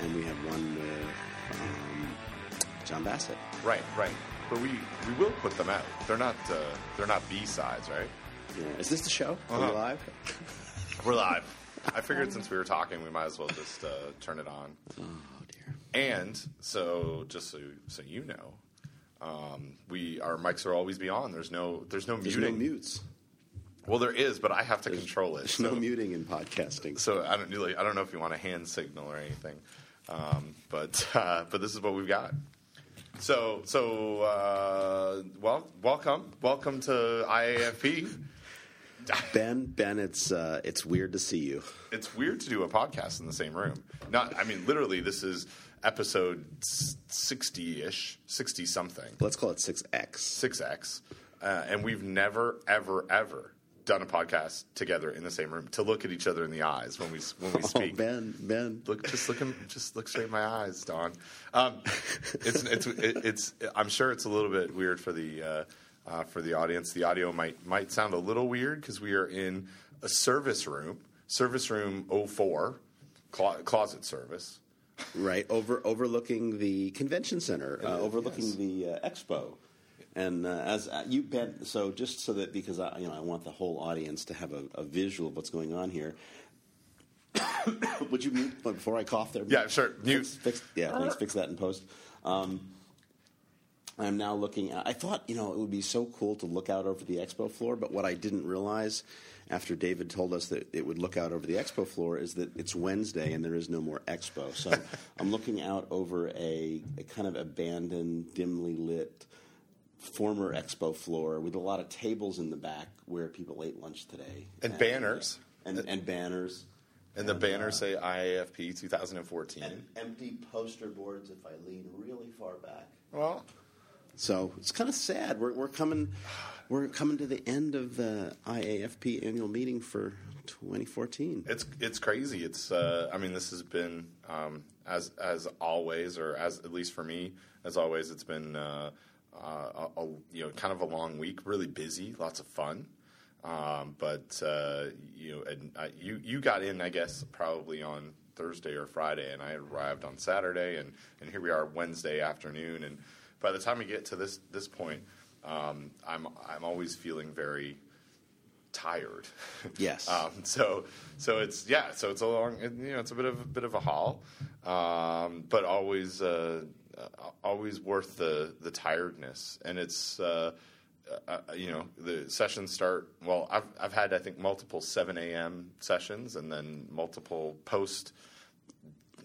And we have one with um, John Bassett. Right, right. But we we will put them out. They're not uh, they're not B sides, right? Yeah. Is this the show? Are Uh-huh. we live? We're live. I figured since we were talking, we might as well just uh, turn it on. Oh dear. And so, just so so you know, um, we our mics are always be on. There's no there's no There's muting. no mutes. Well, there is, but I have to control it. There's So, no muting in podcasting. so I don't really I don't know if you want a hand signal or anything, um, but uh, but this is what we've got. So so uh, well welcome welcome to IAFP. Ben, Ben, it's uh, it's weird to see you. it's weird to do a podcast in the same room. Not, I mean, literally, this is episode sixty-ish, sixty something, Let's call it six X. six X, uh, and we've never, ever, ever done a podcast together in the same room to look at each other in the eyes when we when we Oh, speak. Ben, Ben. Look, just look him, just look straight in my eyes, Don. Um, it's, it's, it, it's. I'm sure it's a little bit weird for the uh, uh, for the audience. The audio might might sound a little weird because we are in a service room, service room 04, clo- closet service. right over overlooking the convention center, uh, overlooking yes. the uh, expo. And uh, as uh, you bet, so just so that because I, you know I want the whole audience to have a, a visual of what's going on here. Would you mute before I cough there? Yeah, sure. Mute. Fix, fix, yeah, please fix that in post. Um, I'm now looking. At, I thought you know it would be so cool to look out over the expo floor, but what I didn't realize after David told us that it would look out over the expo floor is that it's Wednesday and there is no more expo. So I'm looking out over a, a kind of abandoned, dimly lit former expo floor with a lot of tables in the back where people ate lunch today And banners. and, and banners. And the banners say IAFP 2014. And empty poster boards if I lean really far back. well, So it's kind of sad. We're, we're coming, we're coming to the end of the IAFP annual meeting for 2014. It's it's crazy. It's uh, I mean this has been um, as as always or as at least for me as always it's been uh, uh, a, a, you know kind of a long week, really busy, lots of fun. Um, but uh, you know and I, you you got in I guess probably on Thursday or Friday, and I arrived on Saturday, and and here we are Wednesday afternoon, and by the time we get to this this point, um, I'm I'm always feeling very tired. Yes. um, so so it's yeah. So it's a long. You know, it's a bit of a bit of a haul, um, but always uh, uh, always worth the the tiredness. And it's uh, uh, you know the sessions start. Well, I've I've had I think multiple seven a.m. sessions, and then multiple post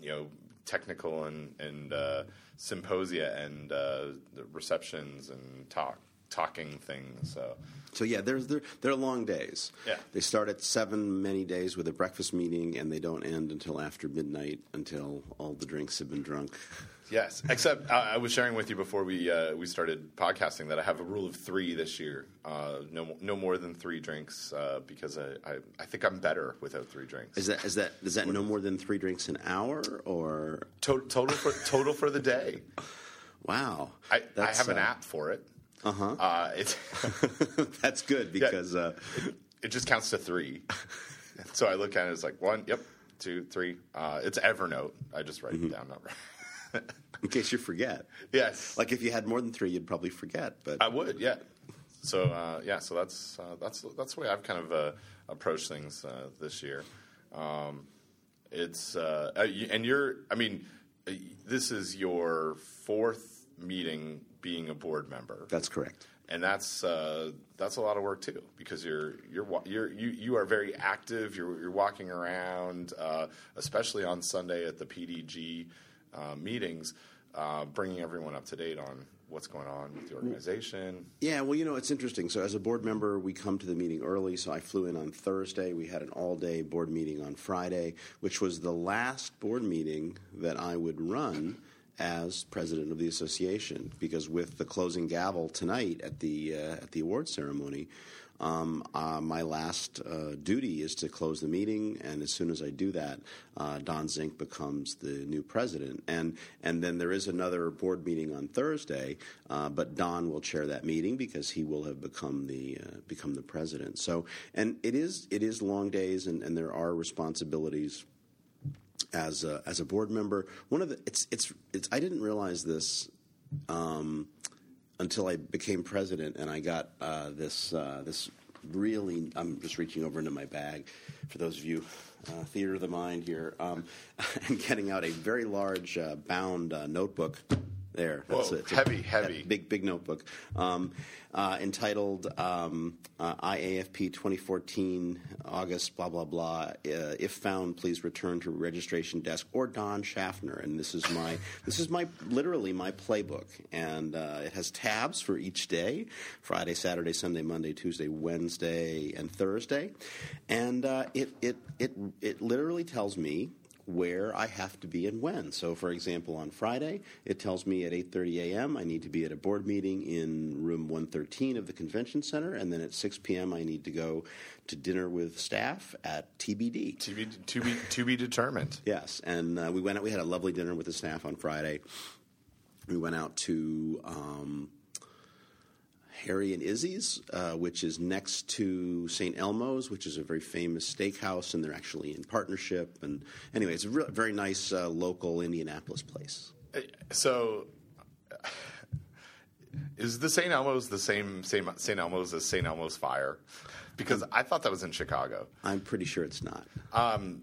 you know technical and and uh, symposia and uh, the receptions and talk talking things. So So yeah, there's they're, they're long days. Yeah. They start at seven many days with a breakfast meeting, and they don't end until after midnight until all the drinks have been drunk. yes, except I I was sharing with you before we uh, we started podcasting that I have a rule of three this year. Uh, no no more than three drinks uh, because I, I I think I'm better without three drinks. Is that is that is that no more than three drinks an hour or To- total for total for the day. wow? I, I have an uh, app for it. Uh-huh. Uh It's That's good because uh, it just counts to three. so I look at it as like one, yep, two, three. Uh, it's Evernote. I just write it down. Not in case you forget, yes, like if you had more than three, you'd probably forget. But I would, yeah. So uh, yeah, so that's uh, that's that's the way I've kind of uh, approached things uh, this year. Um, it's uh, uh, and you're, I mean, this is your fourth meeting being a board member. that's correct. and that's uh, that's a lot of work too because you're you're you're you, you are very active. You're you're walking around, uh, especially on Sunday at the PDG uh, meetings, uh, bringing everyone up to date on what's going on with the organization. Yeah, well, you know, it's interesting. So, as a board member, we come to the meeting early. So, I flew in on Thursday. We had an all day board meeting on Friday, which was the last board meeting that I would run as president of the association. Because with the closing gavel tonight at the uh, at the award ceremony, um, uh, my last uh, duty is to close the meeting, and as soon as I do that, uh, Don Zink becomes the new president. And and then there is another board meeting on Thursday, uh, but Don will chair that meeting because he will have become the uh, become the president. So and it is it is long days, and, and there are responsibilities as a, as a board member. One of the it's it's it's I didn't realize this um, until I became president, and I got uh, this uh, this really. I'm just reaching over into my bag for those of you. Uh, theater of the mind here, um, and getting out a very large uh, bound uh, notebook there. That's Whoa, it. Heavy, heavy. Big, big notebook um, uh, entitled um, uh, IAFP 2014 August blah blah blah. Uh, if found, please return to registration desk or Don Schaffner. And this is my this is my literally my playbook, and uh, it has tabs for each day: Friday, Saturday, Sunday, Monday, Tuesday, Wednesday, and Thursday. And uh, it it it it literally tells me where I have to be and when. So, for example, on Friday, it tells me at 8:30 a.m. I need to be at a board meeting in room 113 of the convention center, and then at 6 p.m. I need to go to dinner with staff at TBD. To be to be to be determined. Yes, and uh, we went out. We had a lovely dinner with the staff on Friday. We went out to. Um, Harry and Izzy's, uh, which is next to St. Elmo's, which is a very famous steakhouse, and they're actually in partnership. And anyway, it's a re- very nice uh, local Indianapolis place. So, is the St. Elmo's the same same St. Elmo's as St. Elmo's Fire? Because I thought that was in Chicago. I'm pretty sure it's not. Um,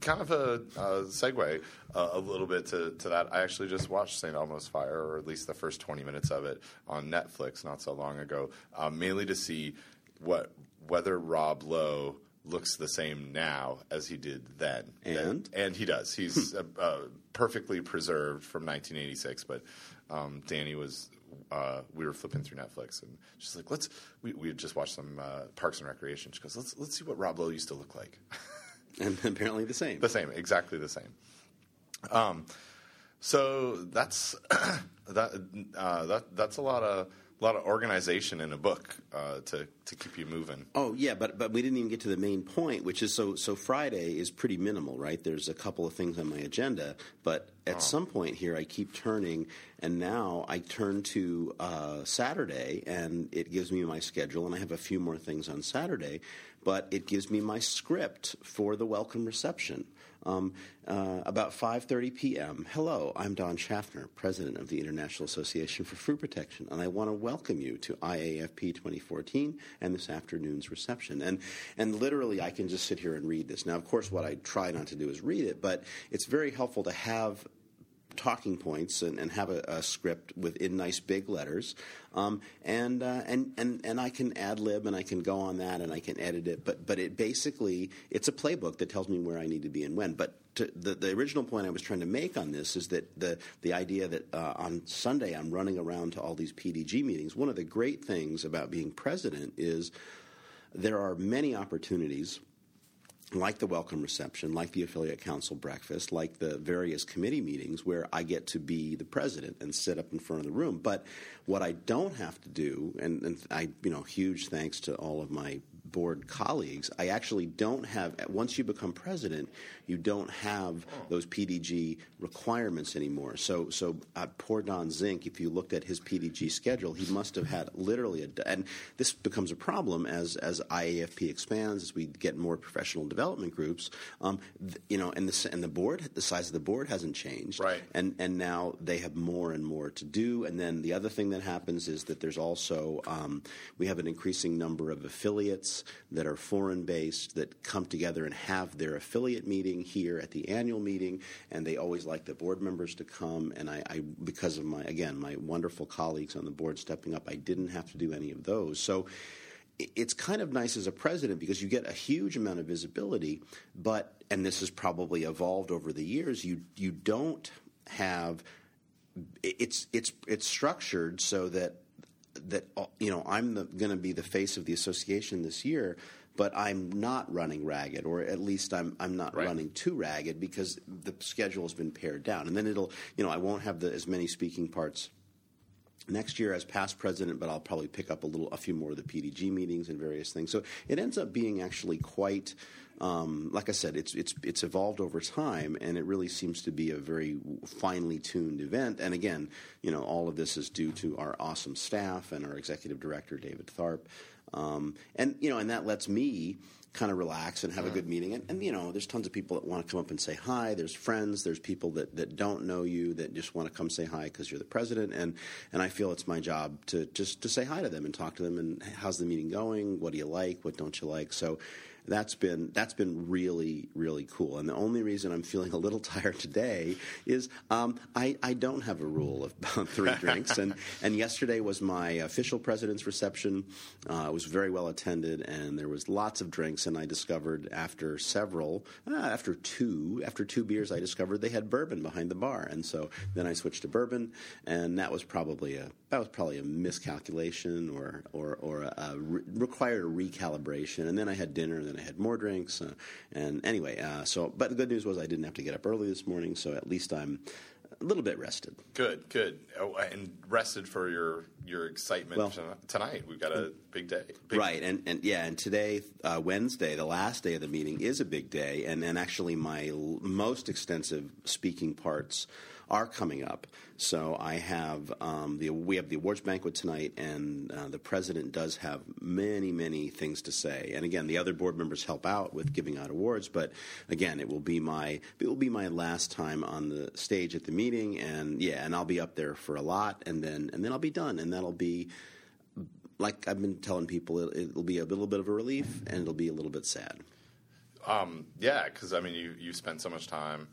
kind of a, a segue uh, a little bit to, to that. I actually just watched St. Elmo's Fire, or at least the first 20 minutes of it, on Netflix not so long ago, um, mainly to see what whether Rob Lowe looks the same now as he did then. And? and he does. He's uh, uh, perfectly preserved from 1986, but um, Danny was. Uh, we were flipping through Netflix, and she's like, "Let's." We, we had just watched some uh, Parks and Recreation. She goes, "Let's let's see what Rob Lowe used to look like." And apparently the same. The same, exactly the same. Um, so that's that, uh, that that's a lot of a lot of organization in a book uh, to to keep you moving. Oh yeah, but but we didn't even get to the main point, which is so so Friday is pretty minimal, right? There's a couple of things on my agenda, but at Oh. some point here, I keep turning, and now I turn to uh, Saturday, and it gives me my schedule, and I have a few more things on Saturday, but it gives me my script for the welcome reception. Um, uh, about 5:30 p.m. Hello, I'm Don Schaffner, president of the International Association for Food Protection, and I want to welcome you to IAFP 2014 and this afternoon's reception. And and literally, I can just sit here and read this. Now, of course, what I try not to do is read it, but it's very helpful to have talking points and, and have a, a script within nice big letters. Um, and, uh, and, and, and I can ad lib and I can go on that and I can edit it. But, but it basically, it's a playbook that tells me where I need to be and when. But to, the, the original point I was trying to make on this is that the, the idea that uh, on Sunday I'm running around to all these PDG meetings, one of the great things about being president is there are many opportunities like the welcome reception, like the affiliate council breakfast, like the various committee meetings where I get to be the president and sit up in front of the room. But what I don't have to do, and, and I, you know, huge thanks to all of my board colleagues, I actually don't have, once you become president, you don't have those PDG requirements anymore. So, so uh, poor Don Zink, if you looked at his PDG schedule, he must have had literally a, and this becomes a problem as, as IAFP expands, as we get more professional development groups, um, th- you know, and the, and the board, the size of the board hasn't changed. Right. And, and now they have more and more to do. And then the other thing that happens is that there's also, um, we have an increasing number of affiliates that are foreign based that come together and have their affiliate meeting here at the annual meeting. And they always like the board members to come. And I, I because of my, again, my wonderful colleagues on the board stepping up, I didn't have to do any of those. So, it's kind of nice as a president because you get a huge amount of visibility, but and this has probably evolved over the years. You you don't have it's it's it's structured so that that you know I'm going to be the face of the association this year, but I'm not running ragged, or at least I'm I'm not Right. running too ragged because the schedule has been pared down, and then it'll you know I won't have the, as many speaking parts next year as past president, but I'll probably pick up a little, a few more of the PDG meetings and various things. So it ends up being actually quite, um, like I said, it's it's it's evolved over time, and it really seems to be a very finely tuned event. And again, you know, all of this is due to our awesome staff and our executive director David Tharp. Um, and you know, and that lets me kind of relax and have a good meeting. And, and you know, there's tons of people that want to come up and say hi. There's friends. There's people that, that don't know you that just want to come say hi because you're the president. And and I feel it's my job to just to say hi to them and talk to them. And how's the meeting going? What do you like? What don't you like? So that's been that's been really really cool. And the only reason I'm feeling a little tired today is um, I I don't have a rule of three drinks. And and yesterday was my official president's reception. Uh, it was very well attended, and there was lots of drinks. And I discovered after several, uh, after two, after two beers, I discovered they had bourbon behind the bar. And so then I switched to bourbon, and that was probably a that was probably a miscalculation or or or a, a re- required a recalibration. And then I had dinner, and then I had more drinks. Uh, and anyway, uh, so but the good news was I didn't have to get up early this morning, so at least I'm a little bit rested. Good, good, oh, and rested for your your excitement Well- tonight. We've got a big day, big, Right, and, and yeah, and today, uh, Wednesday, the last day of the meeting, is a big day, and, and actually my l- most extensive speaking parts are coming up. So I have um, the we have the awards banquet tonight, and uh, the president does have many many things to say. And again, the other board members help out with giving out awards, but again, it will be my it will be my last time on the stage at the meeting, and yeah, and I'll be up there for a lot, and then and then I'll be done, and that'll be like I've been telling people, it, it'll be a little bit of a relief and it'll be a little bit sad. Um, yeah, because I mean, you you spent so much time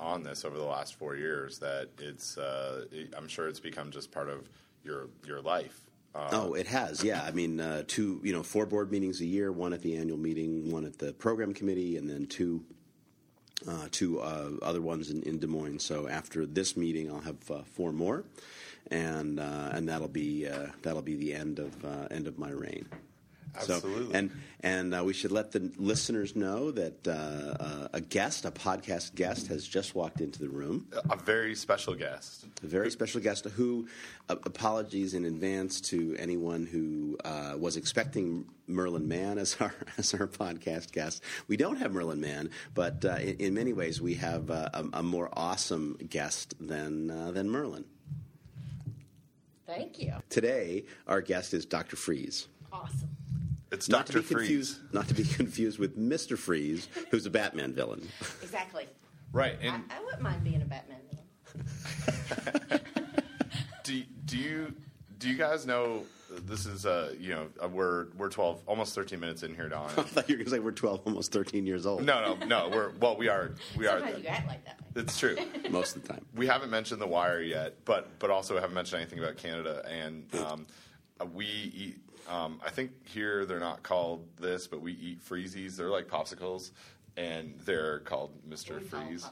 on this over the last four years that it's uh, I'm sure it's become just part of your your life. Uh, Oh, it has, yeah. I mean, uh, two, you know, four board meetings a year, one at the annual meeting, one at the program committee, and then two. Uh, two uh, other ones in, in Des Moines. So after this meeting, I'll have uh, four more, and and that'll be that'll be the end of end of my reign. Absolutely. So, and and uh, we should let the listeners know that uh, uh, a guest, a podcast guest, has just walked into the room. a very special guest. A very special guest who, uh, apologies in advance to anyone who uh, was expecting Merlin Mann as our as our podcast guest. We don't have Merlin Mann, but uh, in, in many ways we have uh, a, a more awesome guest than uh, than Merlin. Thank you. Today, our guest is Dr. Freeze. Awesome. It's Not Doctor to be confused, not to be confused with Mister Freeze, who's a Batman villain. Exactly. right? I, And I wouldn't mind being a Batman villain. do do you do you guys know? This is uh you know uh, we're we're twelve almost thirteen minutes in here, Don. I thought you were going to say we're 12, almost 13 years old. no, no, no. We're well, we are we are. Sometimes you act like that. It's true. most of the time. We haven't mentioned the wire yet, but but also haven't mentioned anything about Canada. And um, uh, we eat. Um, I think here they're not called this, but we eat freezies. They're like popsicles, and they're called Mister Freeze.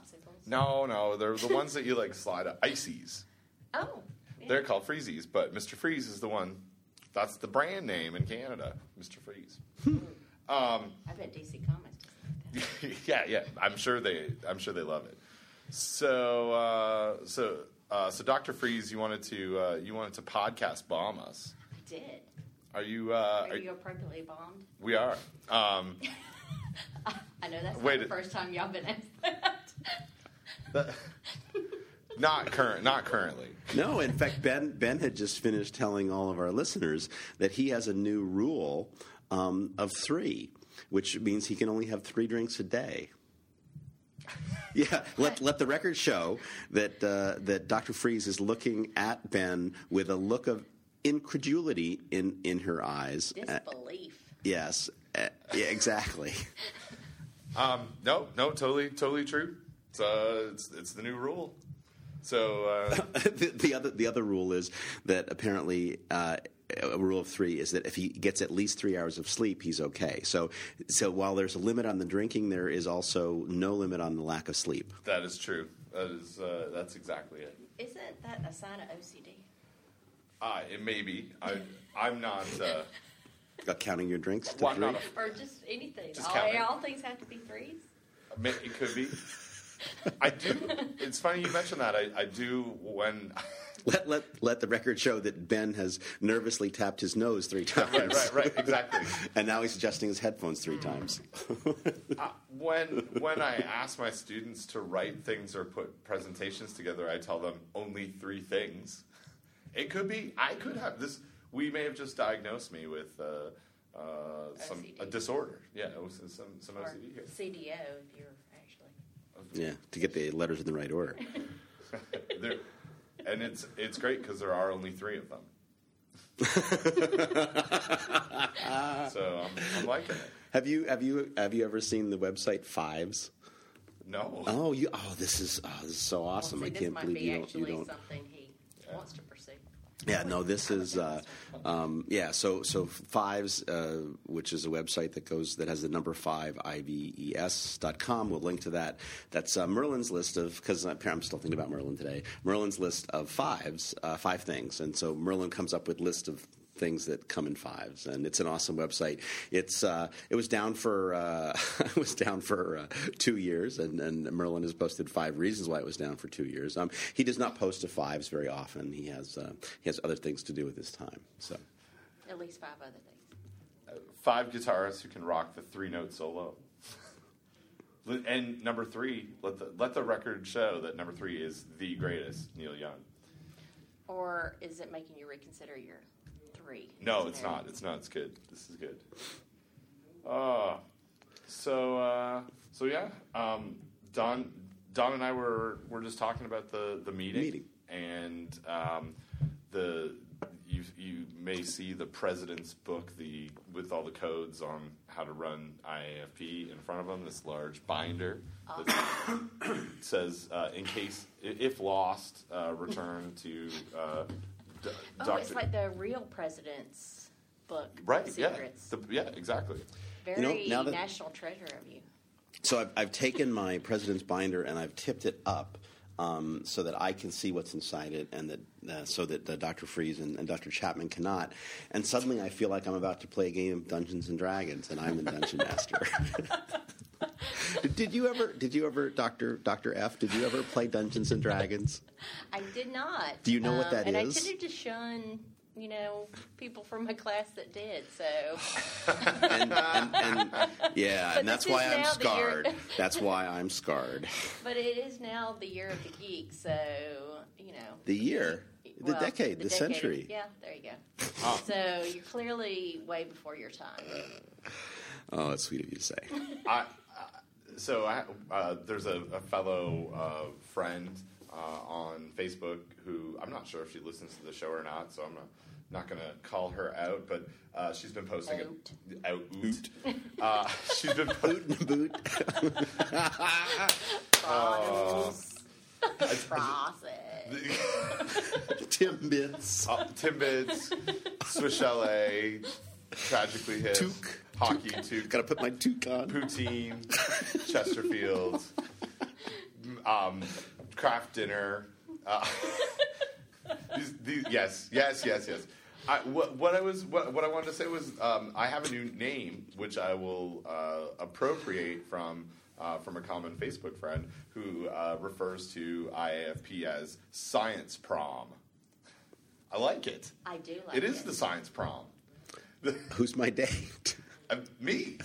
No, no, they're the ones that you like slide up. Ices. Oh. yeah. They're called freezies, but Mister Freeze is the one. That's the brand name in Canada, Mister Freeze. um, I bet DC Comics doesn't like that. yeah, yeah. I'm sure they. I'm sure they love it. So, uh, so, uh, so, Doctor Freeze, you wanted to, uh, you wanted to podcast bomb us. I did. Are you? Uh, Are are- you appropriately bombed? we are. Um, I know that's Wait not the first time y'all been asked that. not current. Not currently. No, in fact, Ben Ben had just finished telling all of our listeners that he has a new rule um, of three, which means he can only have three drinks a day. Yeah, let let the record show that uh, that Dr. Freeze is looking at Ben with a look of incredulity in in her eyes. Uh, Disbelief. yes, uh, yeah, exactly. Um, no, no, totally, totally true. It's, uh, it's, it's the new rule. So, uh, the, the other the other rule is that apparently uh, a rule of three is that if he gets at least three hours of sleep, he's okay. So so while there's a limit on the drinking, there is also no limit on the lack of sleep. that is true. That is, uh, that's exactly it. Isn't that a sign of OCD? Uh, it may be. I, I'm not. Uh, Uh, counting your drinks to well, I'm three. not a Or just anything? Just all, counting. all things have to be threes? Ma- It could be. I do. It's funny you mentioned that. I, I do when. Let, let let the record show that Ben has nervously tapped his nose three times. right, right, right. Exactly. and now he's adjusting his headphones three times. Uh, when when I ask my students to write things or put presentations together, I tell them only three things. It could be. I could have this. We may have just diagnosed me with uh, uh, some a disorder. Yeah, it was some some Or OCD here. CDO if you're actually. Yeah, to get the letters in the right order. There, and it's it's great because there are only three of them. so I'm, I'm liking it. Have you have you have you ever seen the website Fives? No, Oh, you oh this is oh, this is so awesome! Well, I can't believe be you don't you don't. something he wants to pursue. Yeah, no, this is uh, um, yeah. So so Fives, uh, which is a website that goes that has the number five ives dot com. We'll link to that. That's uh, Merlin's list of because I'm still thinking about Merlin today. Merlin's list of fives, uh, five things, and so Merlin comes up with list of things that come in fives, and it's an awesome website. It's uh, it was down for uh, it was down for uh, two years, and, and Merlin has posted five reasons why it was down for two years. Um, he does not post to fives very often. He has uh, he has other things to do with his time. So At least five other things. five guitarists who can rock the three note solo. and number three, let the let the record show that number three is the greatest Neil Young. Or is it making you reconsider your three? No, it's not. It's not. It's good. This is good. Uh, so uh, so yeah, um, Don Don and I were were just talking about the the meeting, Meeting. and um, the you you may see the president's book the with all the codes on how to run IAFP in front of him. This large binder that says uh, in case if lost, uh, return to. Uh, D- Oh, Dr. it's like the real president's book. Right. Yeah. The, yeah. Exactly. Very know, now that- national treasure of you. so I've, I've taken my president's binder and I've tipped it up. Um, so that I can see what's inside it, and that uh, so that uh, Dr. Freeze and, and Dr. Chapman cannot. And suddenly, I feel like I'm about to play a game of Dungeons and Dragons, and I'm the dungeon master. did you ever? Did you ever, Doctor Doctor F? Did you ever play Dungeons and Dragons? I did not. Do you know what um, that and is? I tended to shun, you know, people from my class that did. So And, and, and yeah, But and that's why I'm now that you're- scarred. That's why I'm scarred. But it is now the year of the geek, so you know. The year, the well, decade, the, decade. century. Yeah, there you go. So you're clearly way before your time. Oh, that's sweet of you to say. I, so I, uh, there's a, a fellow uh, friend uh, on Facebook who I'm not sure if she listens to the show or not, so I'm not, not going to call her out, but uh, she's been posting Out. a out. Oot. Uh, she's been po- Boot. Bottles. Process. Timbits. uh, Timbits, Swiss Chalet, Tragically Hip, Toque. Hockey Toque, Gotta put my toque on. Poutine, Chesterfield, um, craft dinner. Uh, these, these, yes, yes, yes, yes. I, what, what I was, what, what I wanted to say was, um, I have a new name which I will uh, appropriate from uh, from a common Facebook friend who uh, refers to IAFP as Science Prom. I like it. I do like It it. is the Science Prom. Who's my date? Uh, me.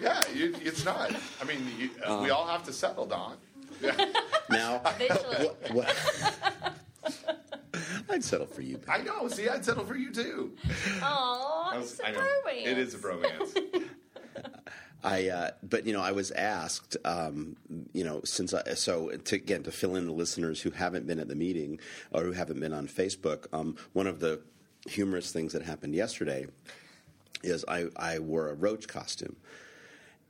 yeah, you, it's not. I mean, you, uh, we all have to settle, Don. Yeah. Now, what, what? I'd settle for you. I know. See, I'd settle for you too. Aw, I it's was- a I know. romance. It is a bromance. I, uh, but you know, I was asked, um, you know, since I, so to, again to fill in the listeners who haven't been at the meeting or who haven't been on Facebook, um, one of the humorous things that happened yesterday is I, I wore a roach costume.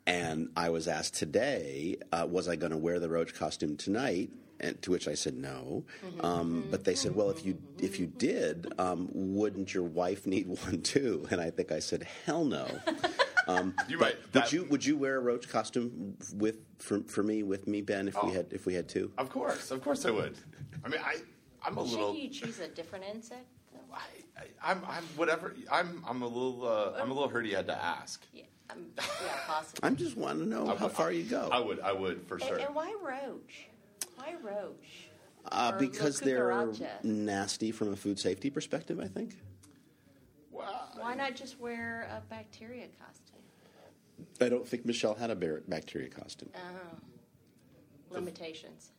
And I was asked today, uh, was I going to wear the roach costume tonight? And to which I said no. Um, but they said, well, if you if you did, um, wouldn't your wife need one too? And I think I said, hell no. Um, You but might- would you would you wear a roach costume with for, for me with me Ben if we Oh. had if we had two? of course, of course, I would. I mean, I, I'm a little. Shouldn't you choose a different insect? I, I, I'm, I'm whatever. I'm, I'm a little. Uh, I'm a little hurt. You had to ask. Yeah, um, yeah, possibly. I'm just wanting to know I how would- far you go. I would. I would for sure. and, and why roach? Why roach? uh, because they're nasty from a food safety perspective. I think. Well, Why not just wear a bacteria costume? I don't think Michelle had a bacteria costume. Oh, limitations.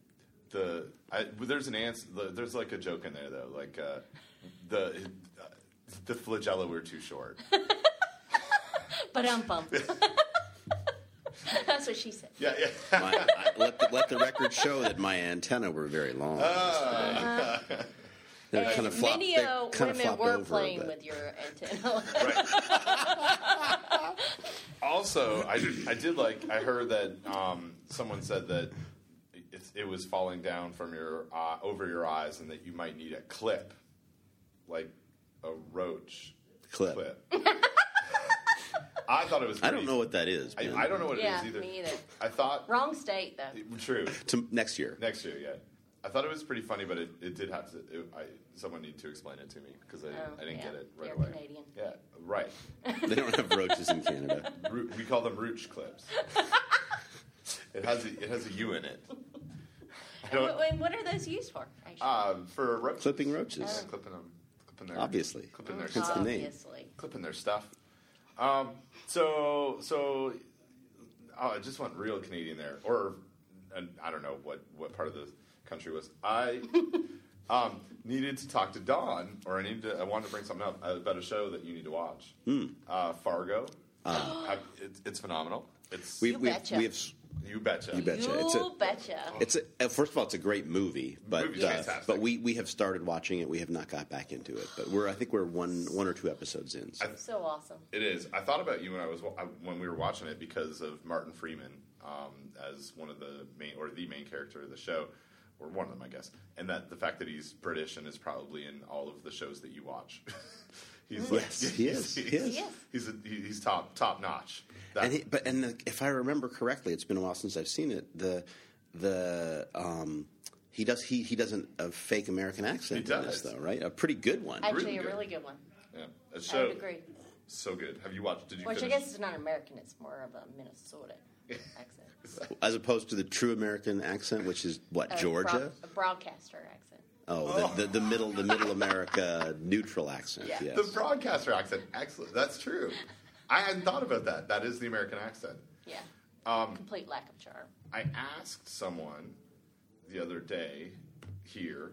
the I, there's an answer. There's like a joke in there though. Like uh, the uh, the flagella were too short. But I'm bummed. That's what she said. Yeah, yeah. My, I, let, the, let the record show that my antenna were very long. Ah. yesterday. They're kind of flopped. many uh, kind of women flopped were over playing bit. with your antenna. Right. also, I, I did like I heard that um, someone said that it, it was falling down from your uh, over your eyes, and that you might need a clip, like a roach Clip. I thought it was. I don't know what that is. I. I don't know what yeah, it is either. me either. I thought Wrong state though. true To next year. next year. Yeah, I thought it was pretty funny, but it, it did have to. It, I, someone needed to explain it to me because I, Oh, I didn't yeah. get it right They're away. Canadian. Yeah, right. They don't have roaches in Canada. Ru- we call them roach clips. it has a, it has a U in it. I don't, And what are those used for? Actually? um, for ro- Clipping roaches. Yeah, clipping them, clipping their Obviously. clipping their Hence stuff. Obviously. clipping their stuff. Um, so so, oh, I just went real Canadian there, or I don't know what what part of the country was. I um, needed to talk to Don, or I needed to, I wanted to bring something up about a show that you need to watch. Uh, Fargo. I, it's, it's phenomenal. It's We, You we, betcha. we have. S- you betcha. You betcha. You It's a- betcha. It's a, uh, first of all, it's a great movie, but Movie's uh, but we, we have started watching it. We have not got back into it, but we're I think we're one one or two episodes in. So. so awesome. It is. I thought about you when I was when we were watching it because of Martin Freeman um, as one of the main or the main character of the show, or one of them, I guess, and that the fact that he's British and is probably in all of the shows that you watch. he's Yes, he is. He is. He is. He's a, he's top top notch. That- and he, but and the, if I remember correctly, it's been a while since I've seen it. The the um, he does he he does an, a fake American accent He in this does. though, right? A pretty good one. Actually, Really a good. really good one. yeah, a I show would agree. so good. Have you watched? Did you? Which I guess is not American. It's more of a Minnesota accent. As opposed to the true American accent, which is what A Georgia. broad- a broadcaster accent. Oh, the, the, the middle the middle America neutral accent. Yeah. Yes. the broadcaster accent. Excellent. That's true. I hadn't thought about that. That is the American accent. Yeah. Um, Complete lack of charm. I asked someone the other day here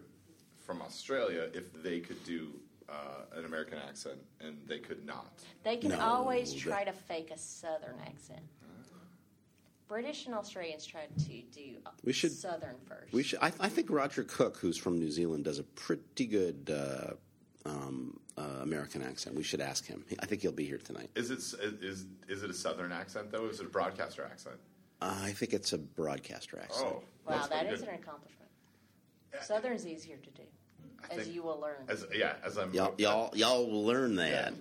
from Australia if they could do uh, an American accent, and they could not. They can No, always try to fake a Southern accent. British and Australians try to do We should- Southern first. We should. I, I think Roger Cook, who's from New Zealand, does a pretty good uh, um, uh, American accent. We should ask him. I think he'll be here tonight. Is it is is it a Southern accent though? Is it a broadcaster accent? Uh, I think it's a broadcaster accent. Oh, wow, that's that pretty is good. an accomplishment. Southern's easier to do, I as think- you will learn. As yeah, as I'm Y'all, y'all, y'all will learn that.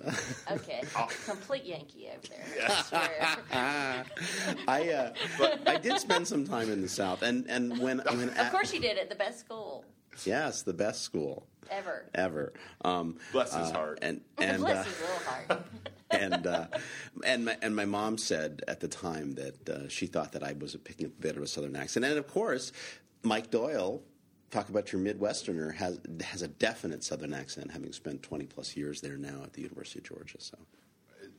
okay, Oh. complete Yankee over there. I swear. I, uh, I did spend some time in the South, and and when when of course you did at the best school yes, the best school ever. ever. Um, Bless his uh, heart. And and Bless uh, his little heart. and uh, and my, and my mom said at the time that uh, she thought that I was picking up a bit of a southern accent, and of course, Mike Doyle. Talk about your Midwesterner has has a definite Southern accent, having spent twenty plus years there now at the University of Georgia. So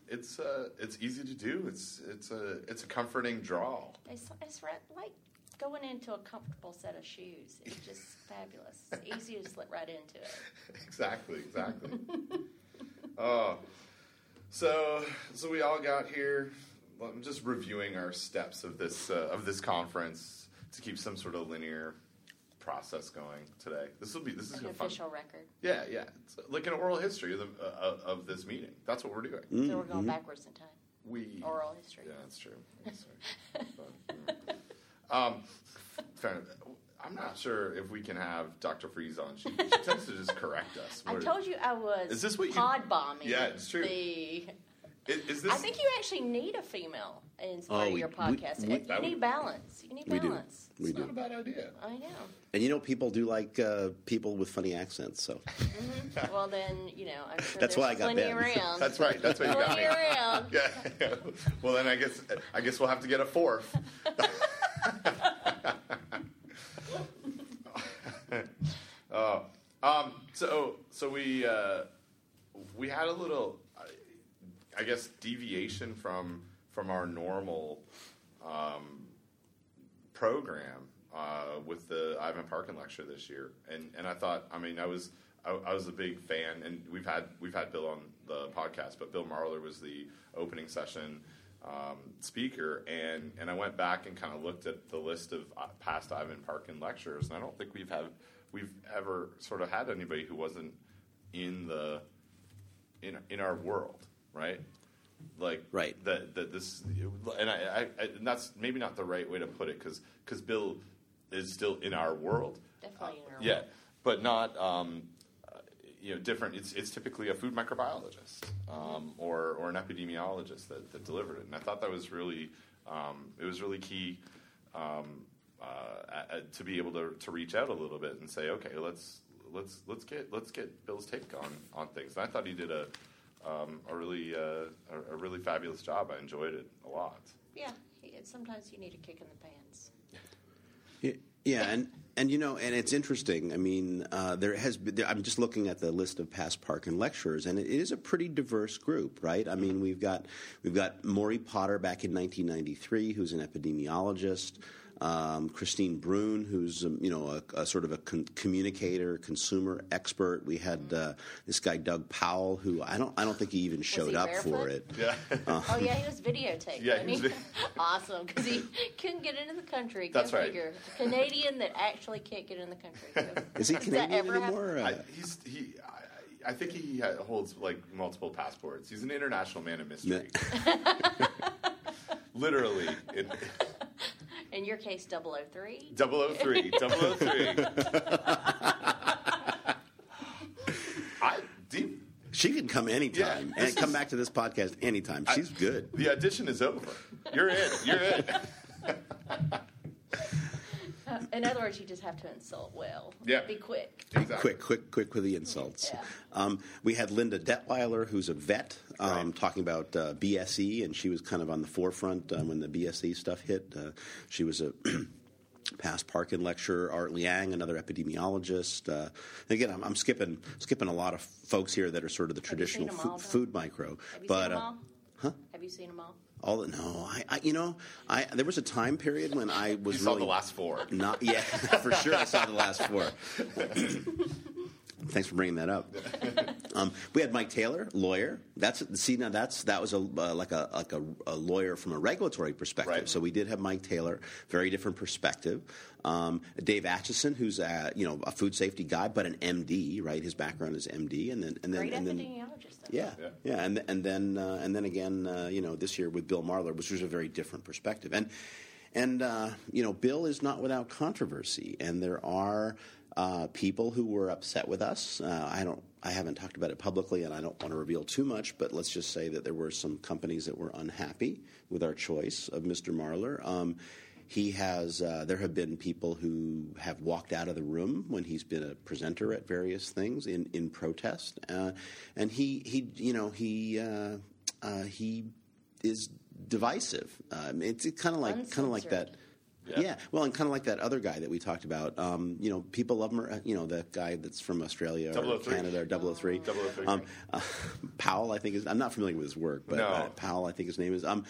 It's uh, it's easy to do. It's it's a it's a comforting draw. It's, it's right, like going into a comfortable set of shoes. It's just fabulous. It's easy to slip right into it. exactly, exactly. oh, so so we all got here. I'm just reviewing our steps of this uh, of this conference to keep some sort of linear process going today. This will be this is An gonna fun. official record. Yeah, yeah. It's like an oral history of the, uh, of this meeting. That's what we're doing. So we're going backwards in time. We Oral history. Yeah, that's true. That's true. But, mm. um, fair. I'm not sure if we can have Dr. Freeze on. She, she tends to just correct us. I What- told you I was Is this what you- pod bombing. Yeah, it's true. The, Is, is this? I think you actually need a female in part Oh, of we- your we- podcast. we- you need would- balance. You need We do. balance. we it's not a bad idea. I know. and you know people do like uh, people with funny accents. So Well, then you know I'm sure That's why I got plenty Ben. around. That's right. That's what you got plenty me. around. Yeah. well, then I guess I guess we'll have to get a fourth. oh, um, so so we uh, we had a little, I, guess, deviation from from our normal um, program uh, with the Ivan Parkin lecture this year, and and I thought, I mean, I was I, I was a big fan, and we've had we've had Bill on the podcast, but Bill Marler was the opening session um, speaker, and and I went back and kind of looked at the list of uh, past Ivan Parkin lectures, and I don't think we've had we've ever sort of had anybody who wasn't in the in in our world, right? Like Right. that that this and I, I, I and that's maybe not the right way to put it because because Bill is still in our world, Definitely in our yeah, world. but not um, uh, you know different. It's it's typically a food microbiologist um, or or an epidemiologist that, that delivered it, and I thought that was really um, it was really key. Um, uh, uh, to be able to, to reach out a little bit and say, okay, let's let's let's get let's get Bill's take on, on things. And I thought he did a um, a really uh, a, a really fabulous job. I enjoyed it a lot. Yeah, sometimes you need a kick in the pants. Y- Yeah, and and you know, and it's interesting. I mean, uh, there has been. I'm just looking at the list of past Parkin lecturers, and it is a pretty diverse group, right? I mean, we've got we've got Maury Potter back in 1993, who's an epidemiologist. Um, Christine Bruhn, who's um, you know a, a sort of a con- communicator, consumer expert. We had uh, this guy Doug Powell, who I don't I don't think he even showed he up for it. Yeah, Oh yeah, he was videotaped. Yeah, wasn't he he was awesome because he couldn't get into the country. Go That's right. figure. A Canadian that actually can't get in the country. Go- Is he Does that Canadian ever anymore? Uh, I, he's he. I, I think he holds like multiple passports. He's an international man of mystery. Literally, in In your case, 003. 003, 003. I deep. she can come anytime Yeah, and come back to this podcast anytime. She's good. The audition is over. You're in. You're in. In other words, you just have to insult well. Yeah. Be quick. Exactly. quick, quick, quick with the insults. Yeah. Um, we had Linda Detwiler, who's a vet, um, Right. talking about uh, BSE, and she was kind of on the forefront uh, when the BSE stuff hit. Uh, she was a past Parkin lecturer. Art Liang, another epidemiologist. Uh, again, I'm, I'm skipping skipping a lot of folks here that are sort of the Have traditional them all, food micro. Have you but seen them uh, all? huh? Have you seen them all? All the, no, I, I you know, I there was a time period when I was You saw really the last four. not yeah, for sure. I saw the last four. Thanks for bringing that up. Um, we had Mike Taylor, lawyer. That's see now that's that was a uh, like a like a, a lawyer from a regulatory perspective. Right. So we did have Mike Taylor, very different perspective. Um, Dave Acheson, who's a, you know a food safety guy, but an MD, right? His background is MD, and then and then Great and then yeah, Yeah. yeah, and and then uh, and then again, uh, you know, this year with Bill Marler, which was a very different perspective, and and uh, you know, Bill is not without controversy, and there are uh, people who were upset with us. Uh, I don't, I haven't talked about it publicly, and I don't want to reveal too much, but let's just say that there were some companies that were unhappy with our choice of Mr. Marler. Um, he has. Uh, there have been people who have walked out of the room when he's been a presenter at various things in in protest, uh, and he he you know he uh, uh, he is divisive. Um, it's kind of like kind of like that. Uncensored. Yeah. Yeah. well, and kind of like that other guy that we talked about. Um, you know, people love him. You know, the guy that's from Australia or Canada or 003. 003. Um, uh, Powell, I think is. I'm not familiar with his work, but No. uh, Powell, I think his name is. Um,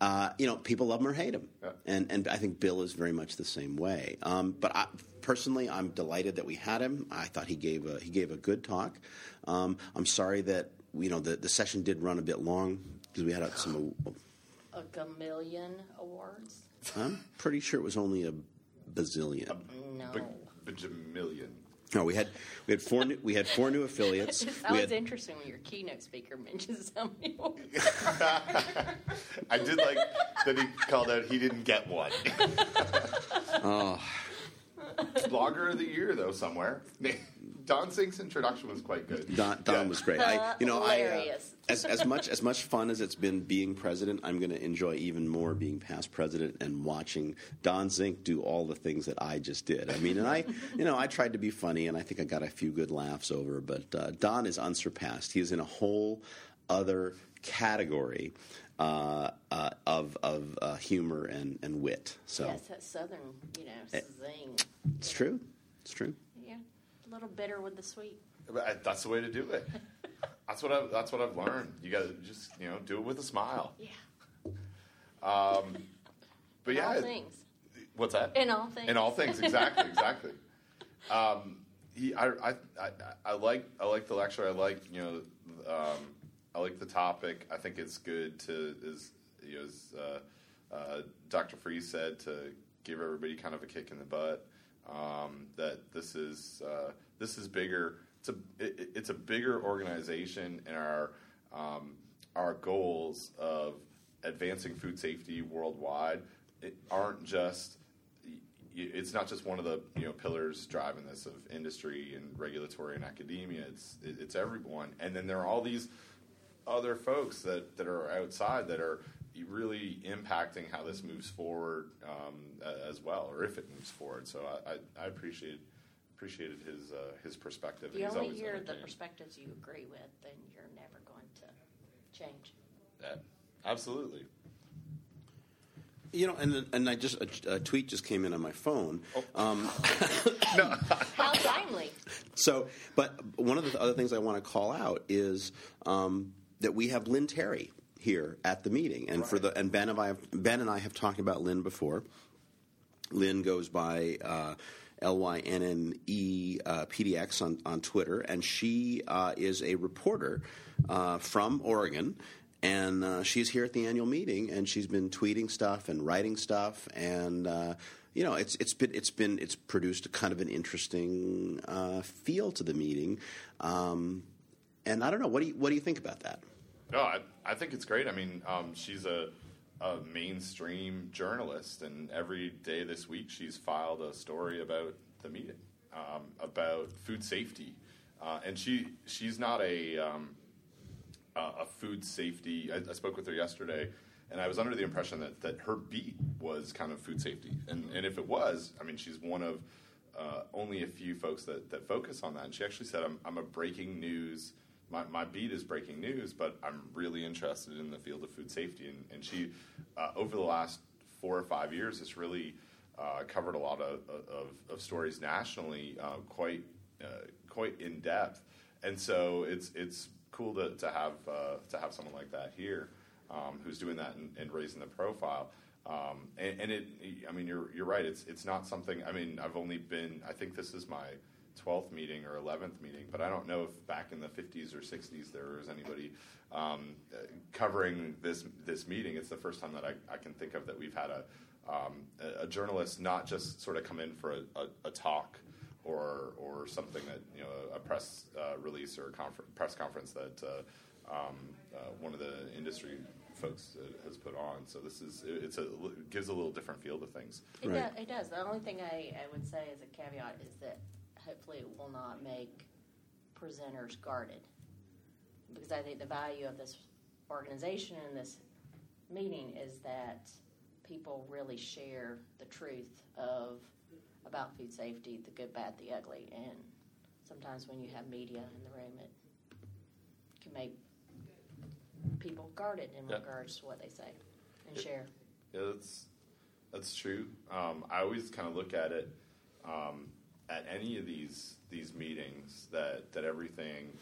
uh, you know, people love him or hate him, Yeah. and and I think Bill is very much the same way. Um, but I, personally, I'm delighted that we had him. I thought he gave a he gave a good talk. Um, I'm sorry that you know the the session did run a bit long because we had uh, some. A gamillion awards. I'm pretty sure it was only a bazillion. No. Big, bajamillion. No, we had we had four new, we had four new affiliates. that we was had, interesting when your keynote speaker mentions how many. I did like that he called out he didn't get one. oh, Blogger of the year though somewhere. Don Zink's introduction was quite good. Don, Don Yeah. was great. I, you know, I, uh, Hilarious. As as much as much fun as it's been being president, I'm going to enjoy even more being past president and watching Don Zink do all the things that I just did. I mean, and I, you know, I tried to be funny, and I think I got a few good laughs over. But uh, Don is unsurpassed. He is in a whole other category uh, uh, of of uh, humor and, and wit. So Yes, that southern, you know, Eh. zing. it's true. It's true. Yeah, a little bitter with the sweet. That's the way to do it. That's what I, that's what I've learned. You got to just you know do it with a smile. Yeah. Um, but In yeah, all things. what's that? In all things. In all things, exactly, exactly. Um, he, I, I, I, I like I like the lecture. I like you know um, I like the topic. I think it's good to as you know, as uh, uh, Dr. Freeze said to give everybody kind of a kick in the butt. Um, that this is uh, this is bigger. It's a it, it's a bigger organization, and our um, our goals of advancing food safety worldwide aren't just it's not just one of the you know pillars driving this of industry and regulatory and academia. It's it's everyone, and then there are all these other folks that, that are outside that are really impacting how this moves forward um, as well, or if it moves forward. So I, I, I appreciate appreciated his uh, his perspective. If you only hear the perspectives you agree with, then you're never going to change. That absolutely. You know, and and I just a, a, tweet just came in on my phone. Oh. Um, no. How timely. So, but one of the other things I want to call out is um, that we have Lynne Terry here at the meeting, and right. for the and Ben and I have, Ben and I have talked about Lynne before. Lynne goes by. Uh, L Y N N E uh, PDX on, on Twitter, and she uh, is a reporter uh, from Oregon, and uh, she's here at the annual meeting, and she's been tweeting stuff and writing stuff, and uh, you know, it's it's been it's been it's produced kind of an interesting uh, feel to the meeting. Um, and I don't know, what do you what do you think about that? No, I, I think it's great. I mean, um, she's a, a mainstream journalist, and every day this week she's filed a story about the meeting, um, about food safety, uh, and she she's not a um, a food safety. I, I, spoke with her yesterday, and I was under the impression that, that her beat was kind of food safety. And, and if it was, I mean, she's one of uh, only a few folks that, that focus on that. And she actually said, I'm, I'm a breaking news. My, my beat is breaking news, but I'm really interested in the field of food safety. And, and she, uh, over the last four or five years, has really uh, covered a lot of, of, of stories nationally, uh, quite uh, quite in depth. And so it's it's cool to, to have uh, to have someone like that here um, who's doing that and, and raising the profile. Um, and, and, it, I mean, you're you're right. It's it's not something. I mean, I've only been. I think this is my 12th meeting or 11th meeting, but I don't know if back in the 50s or 60s there was anybody um, covering this this meeting. It's the first time that I, I can think of that we've had a um, a, a, journalist not just sort of come in for a, a, a talk or or something that you know a press uh, release or a confer- press conference that uh, um, uh, one of the industry folks uh, has put on. So this is it's a it gives a little different feel to things. It, right. does, it does. The only thing I, I would say as a caveat is that hopefully it will not make presenters guarded because I think the value of this organization and this meeting is that people really share the truth of about food safety, the good, bad, the ugly. And sometimes when you have media in the room, it can make people guarded in yeah. regards to what they say and share. Yeah, that's that's true. Um, I always kind of look at it um, at any of these these meetings that that everything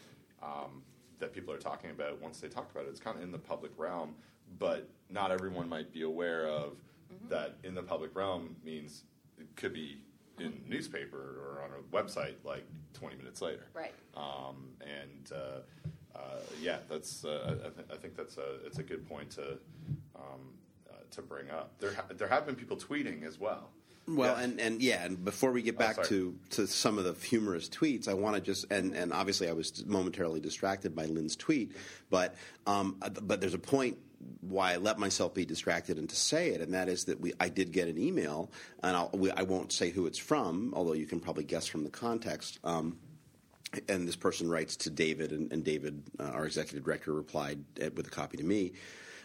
um, that people are talking about once they talk about it, it's kind of in the public realm, but not everyone might be aware of mm-hmm. that in the public realm means it could be in newspaper or on a website like 20 minutes later. Right. Um, and uh, uh, yeah, that's uh, I, th- I, think that's a it's a good point to um, uh, to bring up. There ha- there have been people tweeting as well. Well, yeah. and, and yeah, and before we get oh, back oh, to, to some of the humorous tweets, I want to just and, and obviously I was momentarily distracted by Lynne's tweet, but um, but there's a point why I let myself be distracted and to say it, and that is that we I did get an email, and I'll, we, I won't say who it's from, although you can probably guess from the context. Um, and this person writes to David, and, and David, uh, our executive director, replied with a copy to me.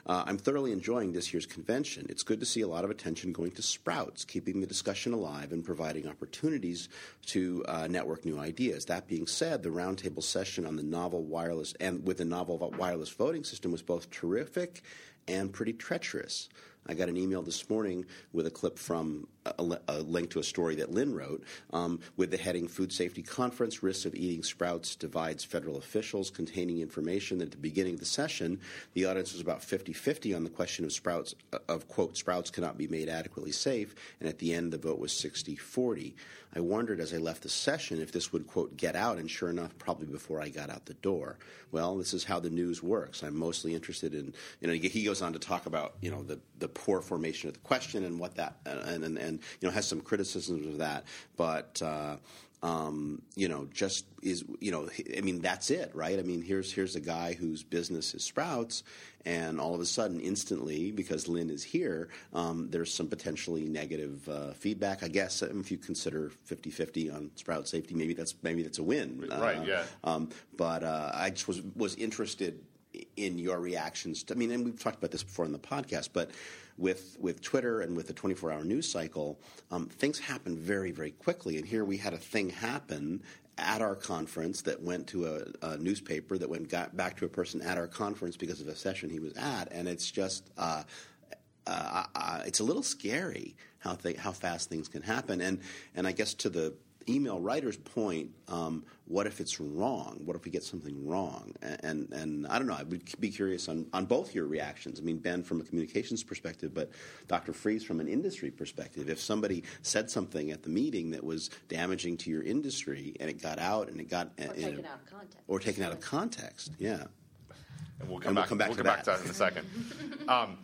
Uh, I'm thoroughly enjoying this year's convention. It's good to see a lot of attention going to Sprouts, keeping the discussion alive and providing opportunities to uh, network new ideas. That being said, the roundtable session on the novel wireless and with the novel wireless voting system was both terrific and pretty treacherous. I got an email this morning with a clip from a, a link to a story that Lynne wrote um, with the heading Food Safety Conference Risks of Eating Sprouts Divides Federal Officials, containing information that at the beginning of the session, the audience was about 50 50 on the question of sprouts, of quote, sprouts cannot be made adequately safe, and at the end, the vote was 60 40. I wondered as I left the session if this would, quote, get out, and sure enough, probably before I got out the door. Well, this is how the news works. I'm mostly interested in, you know, he goes on to talk about, you know, the, the poor formation of the question and what that, and, and, and you know, has some criticisms of that. But, uh, um, you know, just is you know, I mean, that's it, right? I mean, here's here's a guy whose business is Sprouts, and all of a sudden, instantly, because Lynne is here, um, there's some potentially negative uh, feedback. I guess um, if you consider 50-50 on Sprout safety, maybe that's maybe that's a win, right? Uh, yeah. Um, but uh, I just was was interested in your reactions. To, I mean, and we've talked about this before in the podcast, but with with Twitter and with the 24 hour news cycle, um, things happen very very quickly. And here we had a thing happen at our conference that went to a, a newspaper that went got back to a person at our conference because of a session he was at, and it's just. Uh, uh, uh, it's a little scary how how fast things can happen, and and I guess to the email writer's point, um, what if it's wrong? What if we get something wrong? And, and, and I don't know. I would be curious on, on both your reactions. I mean, Ben from a communications perspective, but Dr. Freeze from an industry perspective. If somebody said something at the meeting that was damaging to your industry and it got out and it got or taken out of context, or taken out of context, yeah. And we'll come, and back, we'll come back. We'll to come that. back to that in a second. um,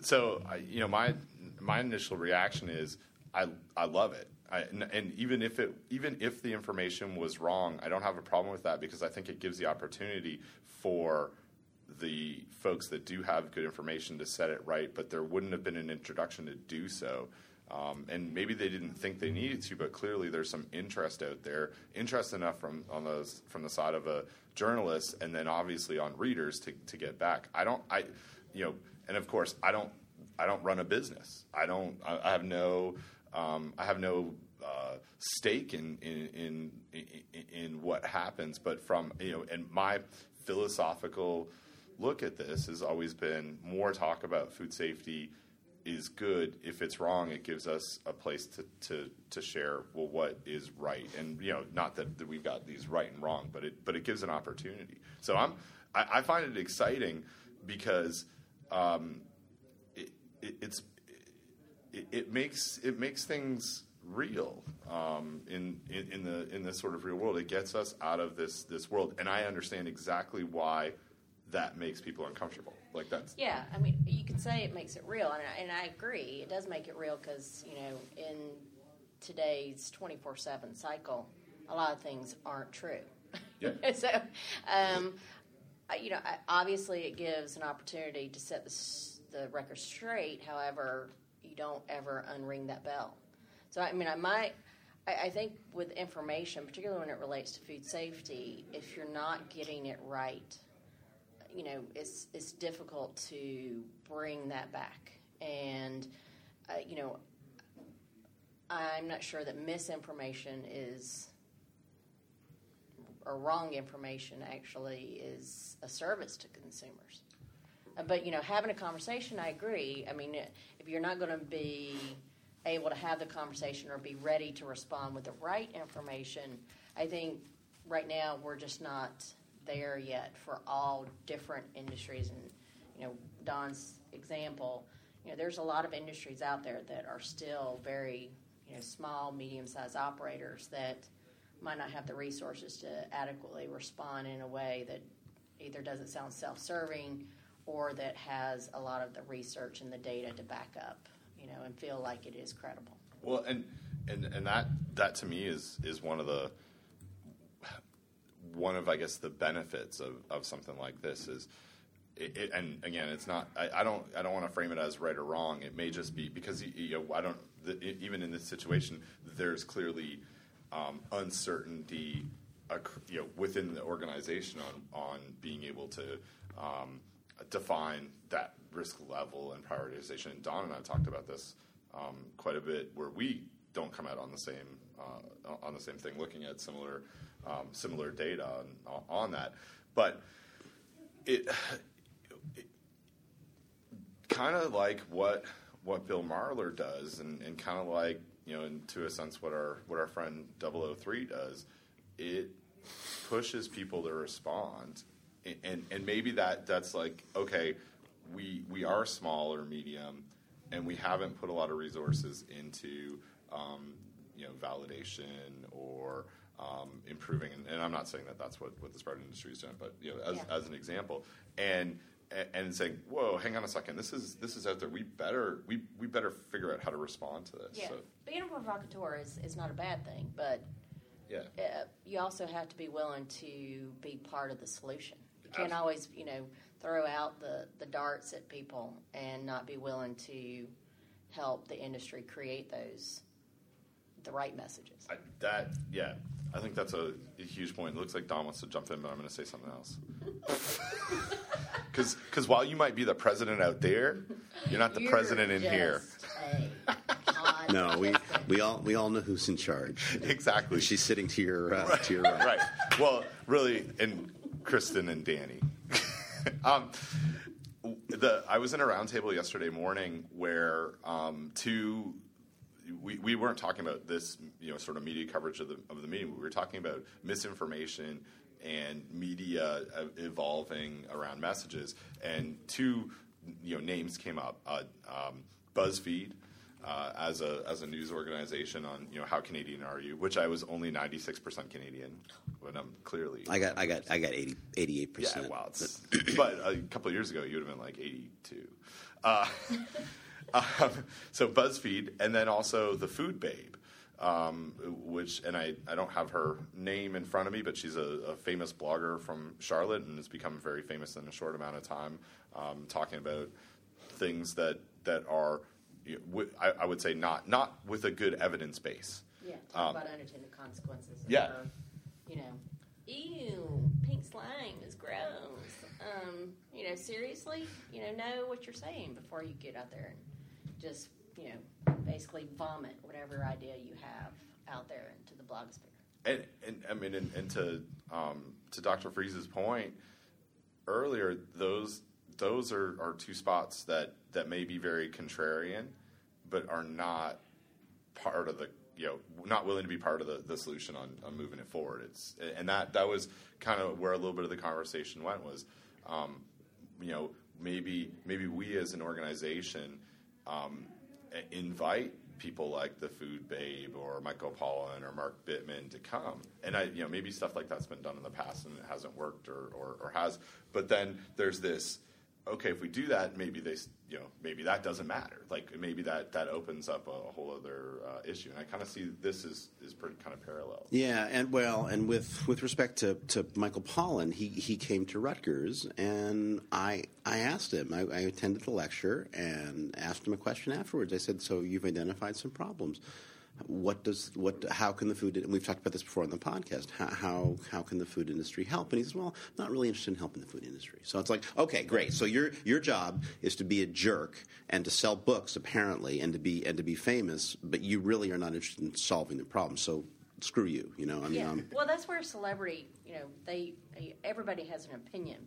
so, you know, my my initial reaction is I I love it. I, and, even if it even if the information was wrong, I don't have a problem with that because I think it gives the opportunity for the folks that do have good information to set it right. But there wouldn't have been an introduction to do so. Um, and maybe they didn't think they needed to, but clearly there's some interest out there, interest enough from on those from the side of a journalist, and then obviously on readers to, to get back. I don't, I, you know, and of course I don't, I don't run a business. I don't, I, I have no um, I have no uh, stake in in, in in what happens, but from you know, and my philosophical look at this has always been more talk about food safety is good. If it's wrong, it gives us a place to, to, to share well what is right, and you know, not that, that we've got these right and wrong, but it but it gives an opportunity. So I'm I, I find it exciting because um, it, it, it's it, it, makes it makes things real um, in, in, in the in this sort of real world. It gets us out of this this world, and I understand exactly why that makes people uncomfortable. Like that's yeah. I mean, you could say it makes it real, and I, and I agree. It does make it real because you know in today's twenty four seven cycle, a lot of things aren't true. Yeah. so. Um, you know, obviously, it gives an opportunity to set the, the record straight. However, you don't ever unring that bell. So I mean, I might. I, I think with information, particularly when it relates to food safety, if you're not getting it right, you know, it's it's difficult to bring that back. And uh, you know, I'm not sure that misinformation is or wrong information actually is a service to consumers. Uh, but you know, having a conversation, I agree. I mean, if you're not going to be able to have the conversation or be ready to respond with the right information, I think right now we're just not there yet for all different industries. And you know, Don's example, you know, there's a lot of industries out there that are still very you know small, medium-sized operators that might not have the resources to adequately respond in a way that either doesn't sound self-serving or that has a lot of the research and the data to back up, you know, and feel like it is credible. Well, and and and that that to me is is one of the one of I guess the benefits of, of something like this is. It, it, and again, it's not. I, I, don't. I don't want to frame it as right or wrong. It may just be because you know. I don't. The, even in this situation, there's clearly um, uncertainty, you know, within the organization on on being able to um, define that risk level and prioritization. And Don and I talked about this um, quite a bit, where we don't come out on the same uh, on the same thing, looking at similar um, similar data on, on, that. But it, it kind of like what what Bill Marler does, and, and kind of like you know, in, to a sense, what our what our friend 003 does, it pushes people to respond, and and, maybe that that's like okay, we we are small or medium, and we haven't put a lot of resources into um, you know validation or um, improving. And, and, I'm not saying that that's what, what the spread industry is doing, but you know, as, yeah. as an example, and and saying, "Whoa, hang on a second. This is this is out there. We better we, we better figure out how to respond to this." Yeah, so. being a provocateur is, is not a bad thing, but yeah, uh, you also have to be willing to be part of the solution. You can't always, you know, throw out the the darts at people and not be willing to help the industry create those the right messages. I, that yeah, I think that's a, a, huge point. It looks like Don wants to jump in, but I'm going to say something else. Because while you might be the president out there, you're not the you're president in here. no, we we all we all know who's in charge. Exactly. She's sitting to your uh, right. to your right. Right. Well, really, and Kristen and Danny. um, the I was in a roundtable yesterday morning where um, two we, we weren't talking about this, you know, sort of media coverage of the of the meeting. We were talking about misinformation and media evolving around messages. And two, you know, names came up: uh, um, BuzzFeed. Uh, as a as a news organization on you know how Canadian are you, which I was only ninety six percent Canadian, but I'm clearly I got I got I got 88 percent. Yeah, wow, but a couple of years ago you would have been like eighty two. Uh, Um, so BuzzFeed, and then also the Food Babe, um, which, and I, I don't have her name in front of me, but she's a, a, famous blogger from Charlotte and has become very famous in a short amount of time, um, talking about things that that are, I, I, would say, not not with a good evidence base. Yeah, talk um, about unintended consequences. Yeah. Or, you know, ew, pink slime is gross. Um, you know, seriously, you know, know what you're saying before you get out there and just you know basically vomit whatever idea you have out there into the blogosphere. And, and I mean, and, and to um, to Dr. Freeze's point earlier, those those are, are two spots that, that may be very contrarian, but are not part of the you know not willing to be part of the, the solution on, on moving it forward. It's and that that was kind of where a little bit of the conversation went was, um, you know, maybe maybe we as an organization um, invite people like the Food Babe or Michael Pollan or Mark Bittman to come. And I, you know, maybe stuff like that's been done in the past and it hasn't worked or, or, or has. But then there's this okay, if we do that, maybe they, you know, maybe that doesn't matter. Like maybe that that opens up a, whole other uh, issue. And I kind of see this is is pretty kind of parallel. Yeah, and well, and with with respect to, to Michael Pollan, he he came to Rutgers, and I I asked him. I, I attended the lecture and asked him a question afterwards. I said, "So you've identified some problems." What does what how can the food and we've talked about this before on the podcast how how, how can the food industry help and he says well I'm not really interested in helping the food industry so it's like okay great so your your job is to be a jerk and to sell books apparently and to be and to be famous but you really are not interested in solving the problem so screw you you know I mean yeah. Um, well that's where celebrity you know they everybody has an opinion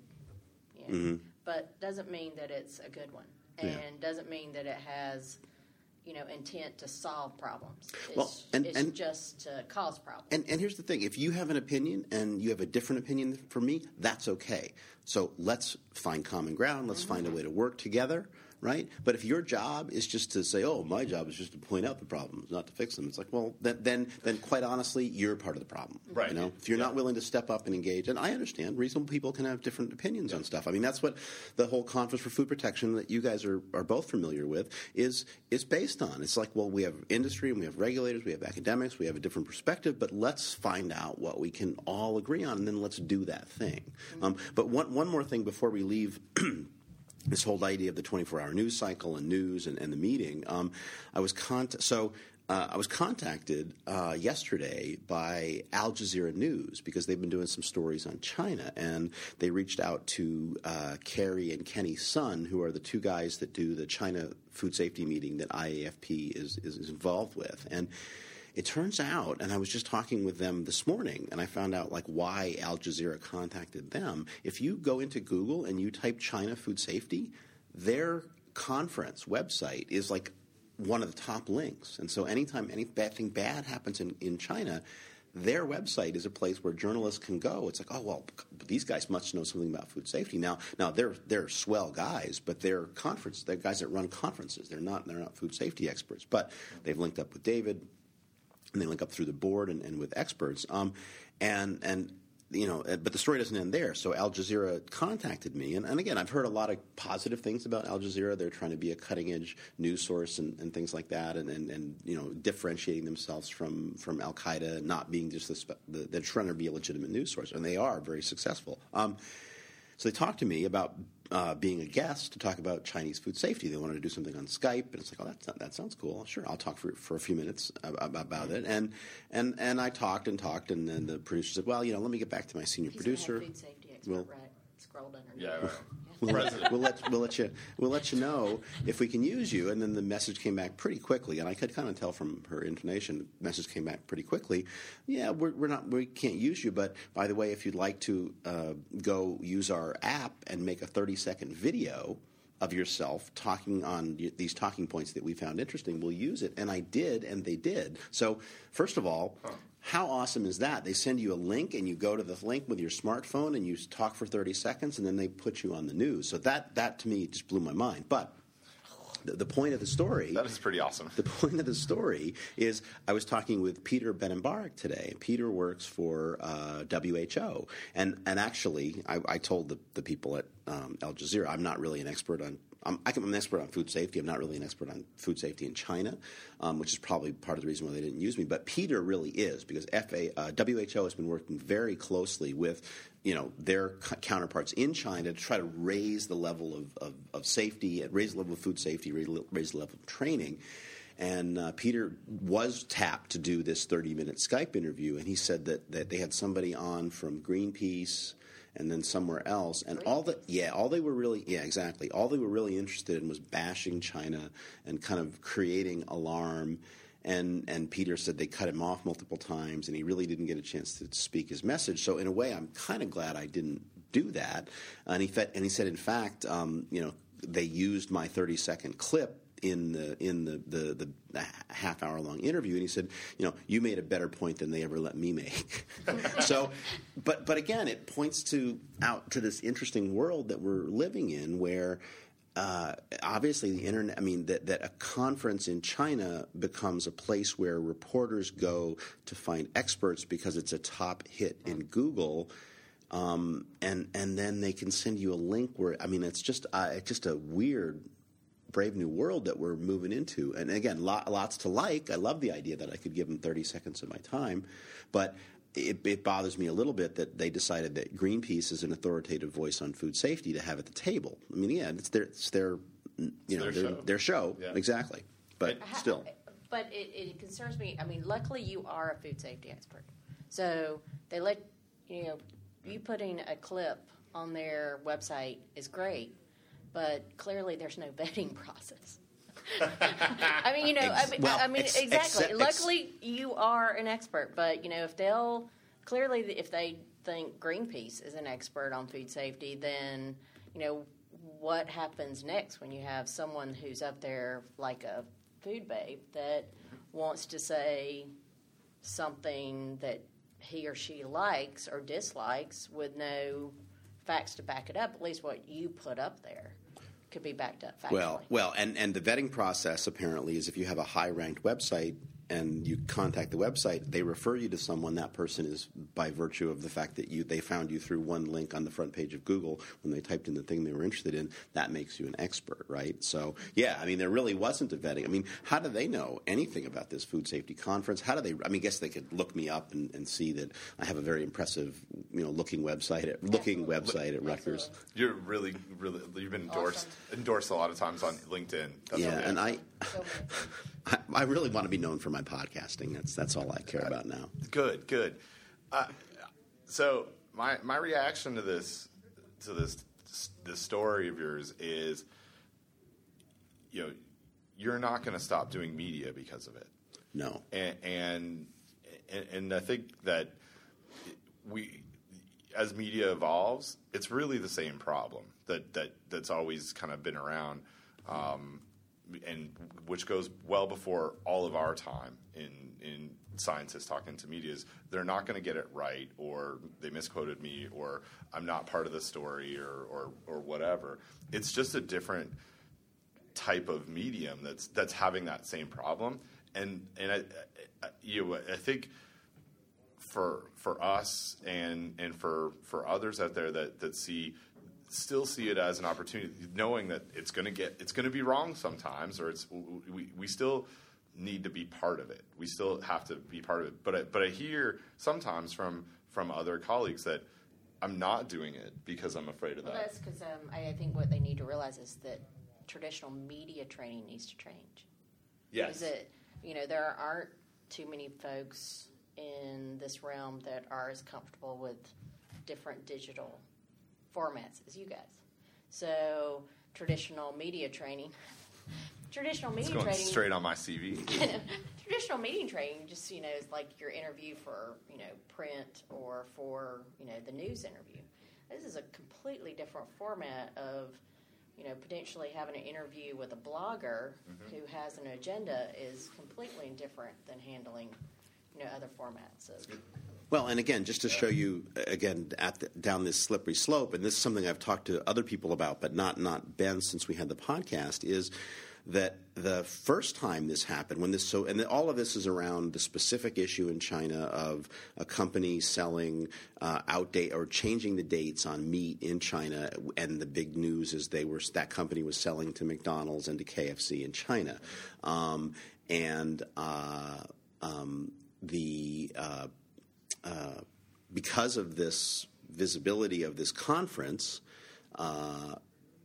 you know, mm-hmm. but doesn't mean that it's a good one and yeah. doesn't mean that it has you know, intent to solve problems. It's, well, and, it's and, just to cause problems. And, and here's the thing: if you have an opinion and you have a different opinion from me, that's okay. So let's find common ground. Let's mm-hmm. find a way to work together right? But if your job is just to say, "Oh, my job is just to point out the problems, not to fix them," it's like, well, then, then, then quite honestly, you're part of the problem, right? You know, if you're yeah. not willing to step up and engage, and I understand, reasonable people can have different opinions yeah. on stuff. I mean, that's what the whole Conference for Food Protection that you guys are, are both familiar with is is based on. It's like, well, we have industry and we have regulators, we have academics, we have a different perspective, but let's find out what we can all agree on, and then let's do that thing. Mm-hmm. Um, but one one more thing before we leave. this whole idea of the 24-hour news cycle and news and, and the meeting. Um, I was cont- so uh, I was contacted uh, yesterday by Al Jazeera News because they've been doing some stories on China, and they reached out to uh, Carrie and Kenny Sun, who are the two guys that do the China food safety meeting that IAFP is, is involved with, and it turns out, and I was just talking with them this morning, and I found out like why Al Jazeera contacted them. If you go into Google and you type China food safety, their conference website is like one of the top links. And so anytime anything bad happens in, in China, their website is a place where journalists can go. It's like, oh well, these guys must know something about food safety. Now, now they're they're swell guys, but they're conference they're guys that run conferences. They're not they're not food safety experts, but they've linked up with David, and they link up through the board and, and with experts. Um, and and you know, but the story doesn't end there. So Al Jazeera contacted me, and, and again, I've heard a lot of positive things about Al Jazeera. They're trying to be a cutting edge news source and, and things like that, and, and, and you know, differentiating themselves from from Al Qaeda, not being just the, the, they're trying to be a legitimate news source, and they are very successful. Um, so they talked to me about uh, being a guest to talk about Chinese food safety. They wanted to do something on Skype, and it's like, oh, that that sounds cool. Sure, I'll talk for for a few minutes about it. And and and I talked and talked, and then the producer said, well, you know, let me get back to my senior He's producer. Food safety expert, Well- right? Scrolled underneath. Yeah, right. We'll, President. we'll let we'll let you we'll let you know if we can use you. And then the message came back pretty quickly, and I could kind of tell from her intonation. The message came back pretty quickly. Yeah, we're, we're not we can't use you, but by the way, if you'd like to uh, go use our app and make a thirty second video of yourself talking on these talking points that we found interesting, we'll use it. And I did, and they did. So first of all. How awesome is that? They send you a link, and you go to the link with your smartphone, and you talk for 30 seconds, and then they put you on the news. So that, that to me just blew my mind. But the, point of the story That is pretty awesome. the point of the story is I was talking with Peter Ben Embarek today. Peter works for uh, WHO, and and actually, I, I told the, the people at um, Al Jazeera I'm not really an expert on. I'm, can- I'm an expert on food safety. I'm not really an expert on food safety in China, um, which is probably part of the reason why they didn't use me. But Peter really is because FA, uh, WHO has been working very closely with you know their c- counterparts in China to try to raise the level of, of, of safety, raise the level of food safety, raise, raise the level of training. And uh, Peter was tapped to do this 30 minute Skype interview, and he said that, that they had somebody on from Greenpeace and then somewhere else. And all the, yeah, all they were really, yeah, exactly. All they were really interested in was bashing China and kind of creating alarm. And, and Peter said they cut him off multiple times, and he really didn't get a chance to speak his message. So, in a way, I'm kind of glad I didn't do that. And he, fe- and he said, in fact, um, you know, they used my 30 second clip in the in the, the, the half hour long interview, and he said, you know, you made a better point than they ever let me make. so, but but again, it points to out to this interesting world that we're living in, where. Uh, obviously, the internet. I mean, that, that a conference in China becomes a place where reporters go to find experts because it's a top hit in Google, um, and and then they can send you a link where I mean, it's just uh, it's just a weird brave new world that we're moving into. And again, lot, lots to like. I love the idea that I could give them 30 seconds of my time, but it, it bothers me a little bit that they decided that Greenpeace is an authoritative voice on food safety to have at the table. I mean, yeah, it's their, it's their you know, their their, show. their show, Yeah. exactly. But Ha- still, But it, it concerns me. I mean, luckily you are a food safety expert, so they let you know you putting a clip on their website is great, but clearly there's no vetting process. I mean, you know, I mean, well, I mean, ex- exactly. ex- Luckily, you are an expert, but you know, if they'll clearly, if they think Greenpeace is an expert on food safety, then you know what happens next when you have someone who's up there like a food babe that wants to say something that he or she likes or dislikes with no facts to back it up. At least what you put up there could be backed up factually. Well, well, and, and the vetting process apparently is if you have a high ranked website and you contact the website, they refer you to someone. That person is by virtue of the fact that you they found you through one link on the front page of Google when they typed in the thing they were interested in. That makes you an expert, right? So yeah, I mean there really wasn't a vetting. I mean, how do they know anything about this food safety conference? How do they? I mean, I guess they could look me up and, and see that I have a very impressive, you know, looking website at looking Absolutely. website at Rutgers. Absolutely. You're really, really, you've been endorsed endorsed a lot of times on LinkedIn. That's yeah, and I, So many. I, I really want to be known for my podcasting. That's that's all I care about now. Good, good. Uh, so my my reaction to this to this this story of yours is, you know, you're not going to stop doing media because of it, No, and and and, and I think that we, as media evolves, it's really the same problem that that that's always kind of been around. um, and which goes well before all of our time in in scientists talking to media is they're not going to get it right or they misquoted me or I'm not part of the story or or, or whatever. It's just a different type of medium that's that's having that same problem and and I, I, you know, I think for for us and and for for others out there that that see still see it as an opportunity, knowing that it's going to get it's going to be wrong sometimes, or it's we we still need to be part of it. We still have to be part of it. But I, but I hear sometimes from from other colleagues that I'm not doing it because I'm afraid of Well, that. that's because um, I, I think what they need to realize is that traditional media training needs to change. Yes. Is that you know there aren't too many folks in this realm that are as comfortable with different digital formats as you guys. So traditional media training, traditional It's media going training, straight on my CV. traditional media training just you know is like your interview for you know print or for you know the news interview this is a completely different format of you know potentially having an interview with a blogger mm-hmm. who has an agenda is completely different than handling you know other formats of Well, and again, just to show you again at the, down this slippery slope, and this is something I've talked to other people about, but not not Ben since we had the podcast, is that the first time this happened, when this so, and all of this is around the specific issue in China of a company selling uh, outdate or changing the dates on meat in China, and the big news is they were that company was selling to McDonald's and to KFC in China, um, and uh, um, the uh, uh, because of this visibility of this conference, uh,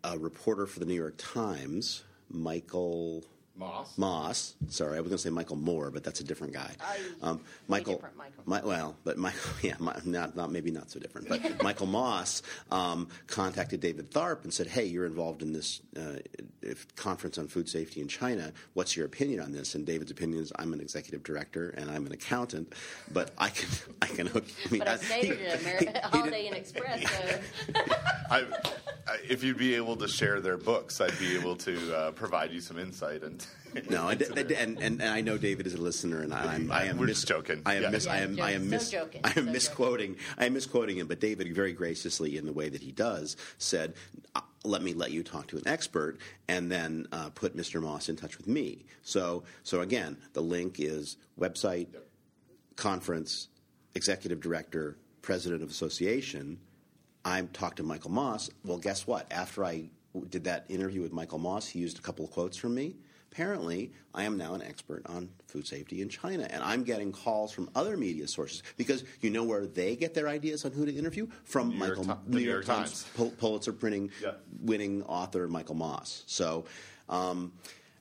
a reporter for the New York Times, Michael Moss. Moss. Sorry, I was going to say Michael Moore, but that's a different guy. Way Michael, different Michael. Mi- well, but Michael, yeah, mi- not, not maybe not so different. But Michael Moss um, contacted David Tharp and said, "Hey, you're involved in this uh, conference on food safety in China. What's your opinion on this?" And David's opinion is, "I'm an executive director and I'm an accountant, but I can I can hook." I mean, but I I- stayed he- at he- Ameri- he Holiday did- Inn Express so I, I, if you'd be able to share their books, I'd be able to uh, provide you some insight. And No, I, into d- their- and, and, and I know David is a listener, and I, I'm, I am We're mis- just joking. I am, Yeah. mis- I am, I am, joking. mis- So joking. I am So joking. misquoting. I am misquoting him. But David, very graciously, in the way that he does, said, "Uh, "Let me let you talk to an expert, and then uh, put Mr. Moss in touch with me." So, so again, the link is website, conference, executive director, president of association. I talked to Michael Moss. Well, guess what? After I did that interview with Michael Moss, he used a couple of quotes from me. Apparently, I am now an expert on food safety in China, and I'm getting calls from other media sources because you know where they get their ideas on who to interview from New York Michael, Ti- the New York Times. Pul- Pulitzer printing Yeah. winning author Michael Moss. So. Um,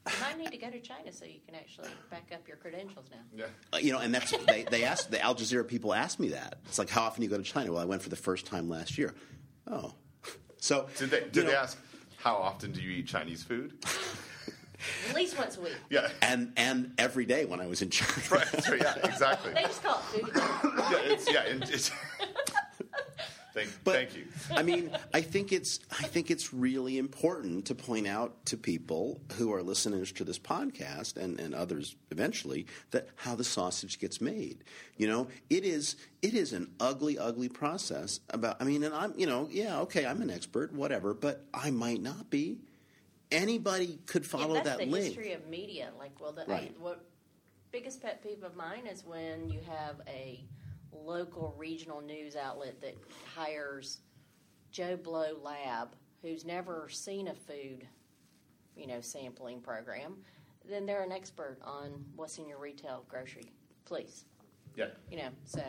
you might need to go to China so you can actually back up your credentials now yeah. Uh, you know, and that's they, they asked the Al Jazeera people asked me that. It's like, how often do you go to China? Well, I went for the first time last year. Oh, so Did they, did they know, ask, how often do you eat Chinese food? at least once a week Yeah. And and every day when I was in China. Right. So, yeah, exactly. they just call it food yeah, it's, yeah, and it's, thank, But, thank you. I mean, I think it's I think it's really important to point out to people who are listeners to this podcast and, and others eventually that how the sausage gets made. You know, it is it is an ugly, ugly process about I mean, and I'm you know, yeah, okay, I'm an expert, whatever, but I might not be. Anybody could follow yeah, that's that the link. history of media. Like, well, the Right. I, what biggest pet peeve of mine is when you have a local regional news outlet that hires Joe Blow Lab, who's never seen a food, you know, sampling program. Then they're an expert on what's in your retail grocery. Please, Yeah. you know, so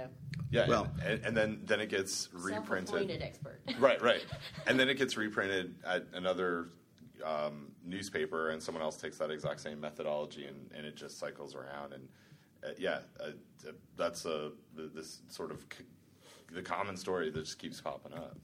Yeah. Well- and, and then, then it gets reprinted. self-appointed expert. Right, right. And then it gets reprinted at another um, newspaper, and someone else takes that exact same methodology, and, and it just cycles around. And uh, yeah, uh, uh, that's a this sort of c- the common story that just keeps popping up.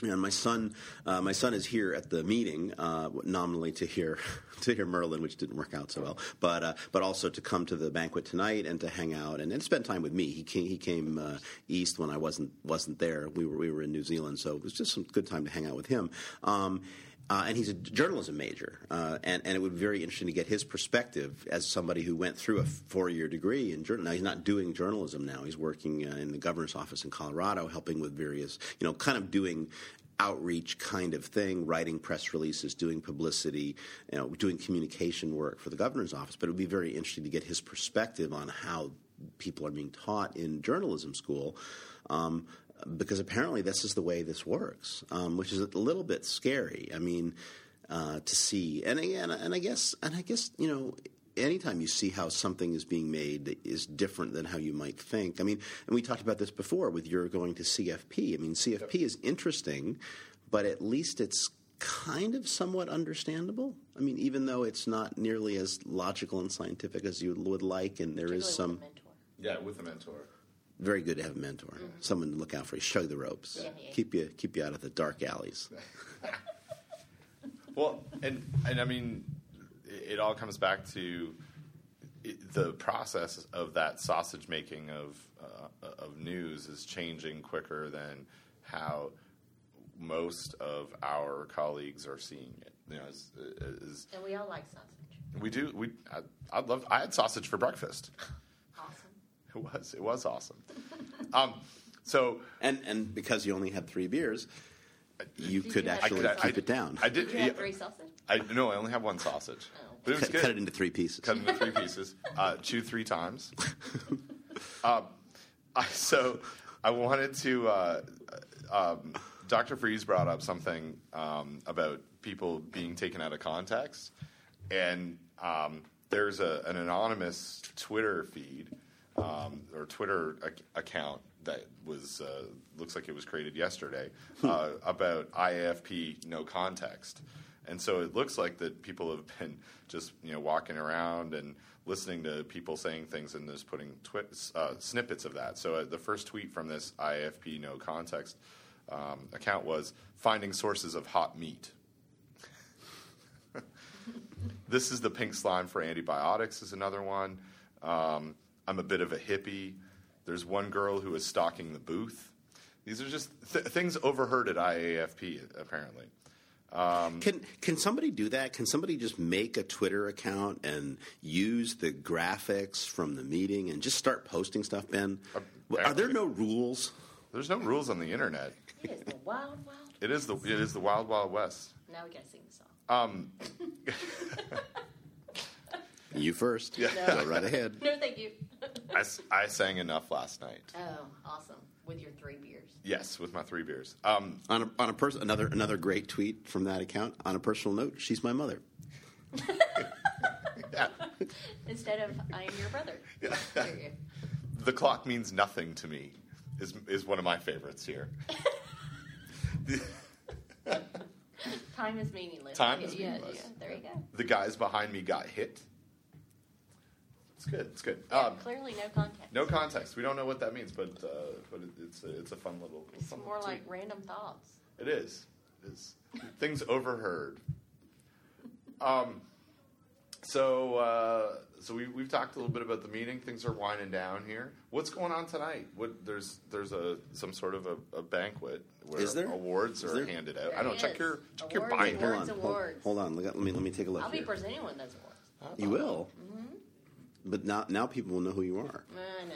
And my son, uh, my son is here at the meeting, uh, nominally to hear to hear Merlin, which didn't work out so well, but uh, but also to come to the banquet tonight and to hang out and, and spend time with me. He came he came uh, east when I wasn't wasn't there. We were we were in New Zealand, so it was just some good time to hang out with him. Um, Uh, and he's a journalism major, uh, and and it would be very interesting to get his perspective as somebody who went through a four-year degree in journalism. Now he's not doing journalism now; he's working uh, in the governor's office in Colorado, helping with various, you know, kind of doing outreach kind of thing, writing press releases, doing publicity, you know, doing communication work for the governor's office. But it would be very interesting to get his perspective on how people are being taught in journalism school. Um, because apparently this is the way this works, um, which is a little bit scary. I mean, uh, to see, and again, and I guess, and I guess, you know, anytime you see how something is being made that is different than how you might think. I mean, and we talked about this before with your going to CFP. I mean, CFP is interesting, but at least it's kind of somewhat understandable. I mean, even though it's not nearly as logical and scientific as you would like, and there is Particularly some with a mentor. Yeah, with a mentor. Very good to have a mentor, someone to look out for you, show you the ropes, Yeah, yeah. keep you keep you out of the dark alleys. Well, and and I mean, it, it all comes back to the process of that sausage making of uh, of news is changing quicker than how most of our colleagues are seeing it. You know, as, as And we all like sausage. we do. We I, I'd love. I had sausage for breakfast. Awesome. It was. It was awesome. um, so And and because you only had three beers, you could you have- actually I could- keep I- it down. I did. Did you have yeah, three sausage? I no. I only have one sausage, Oh. but it was cut, good. cut it into three pieces. cut into three pieces, uh, chew three times. um, I, so I wanted to. Uh, um, Dr. Freeze brought up something um, about people being taken out of context, and um, there's a, an anonymous Twitter feed um, or Twitter ac- account that was uh, looks like it was created yesterday uh, about IAFP no context. And so it looks like that people have been just you know walking around and listening to people saying things and just putting twi- uh, snippets of that. So uh, the first tweet from this IAFP no context um, account was finding sources of hot meat. this is the pink slime for antibiotics is another one. Um, I'm a bit of a hippie. There's one girl who is stalking the booth. These are just th- things overheard at IAFP apparently. Can can somebody do that? Can somebody just make a Twitter account and use the graphics from the meeting and just start posting stuff, Ben? Are there no rules? There's no rules on the internet. It is the wild, wild. It is the it is the wild wild west. Now we gotta sing the song. Um, You first. No. Go right ahead. No, thank you. I sang enough last night. oh, awesome. With your three beers. Yes, with my three beers. Um, On a, on a pers- another another great tweet from that account. On a personal note, she's my mother. yeah, Instead of I am your brother. There you the clock means nothing to me. Is is one of my favorites here. Time is meaningless. Time is yeah, meaningless. Yeah, there you go. the guys behind me got hit. It's good. It's good. Yeah, Um, clearly no context. no context. We don't know what that means, but uh, but it, it's a, it's a fun little. It's fun more little like tweet. random thoughts. It is. It is. Things overheard. Um, so uh, so we we've talked a little bit about the meeting. Things are winding down here. What's going on tonight? What there's there's a some sort of a, a banquet where Is there? awards Is are there? handed out. There I don't check your check your Awards, binder. Hold on. Hold, awards. hold on. Let me let me take a look I'll be presenting one of those awards. You will. But now now people will know who you are. I know.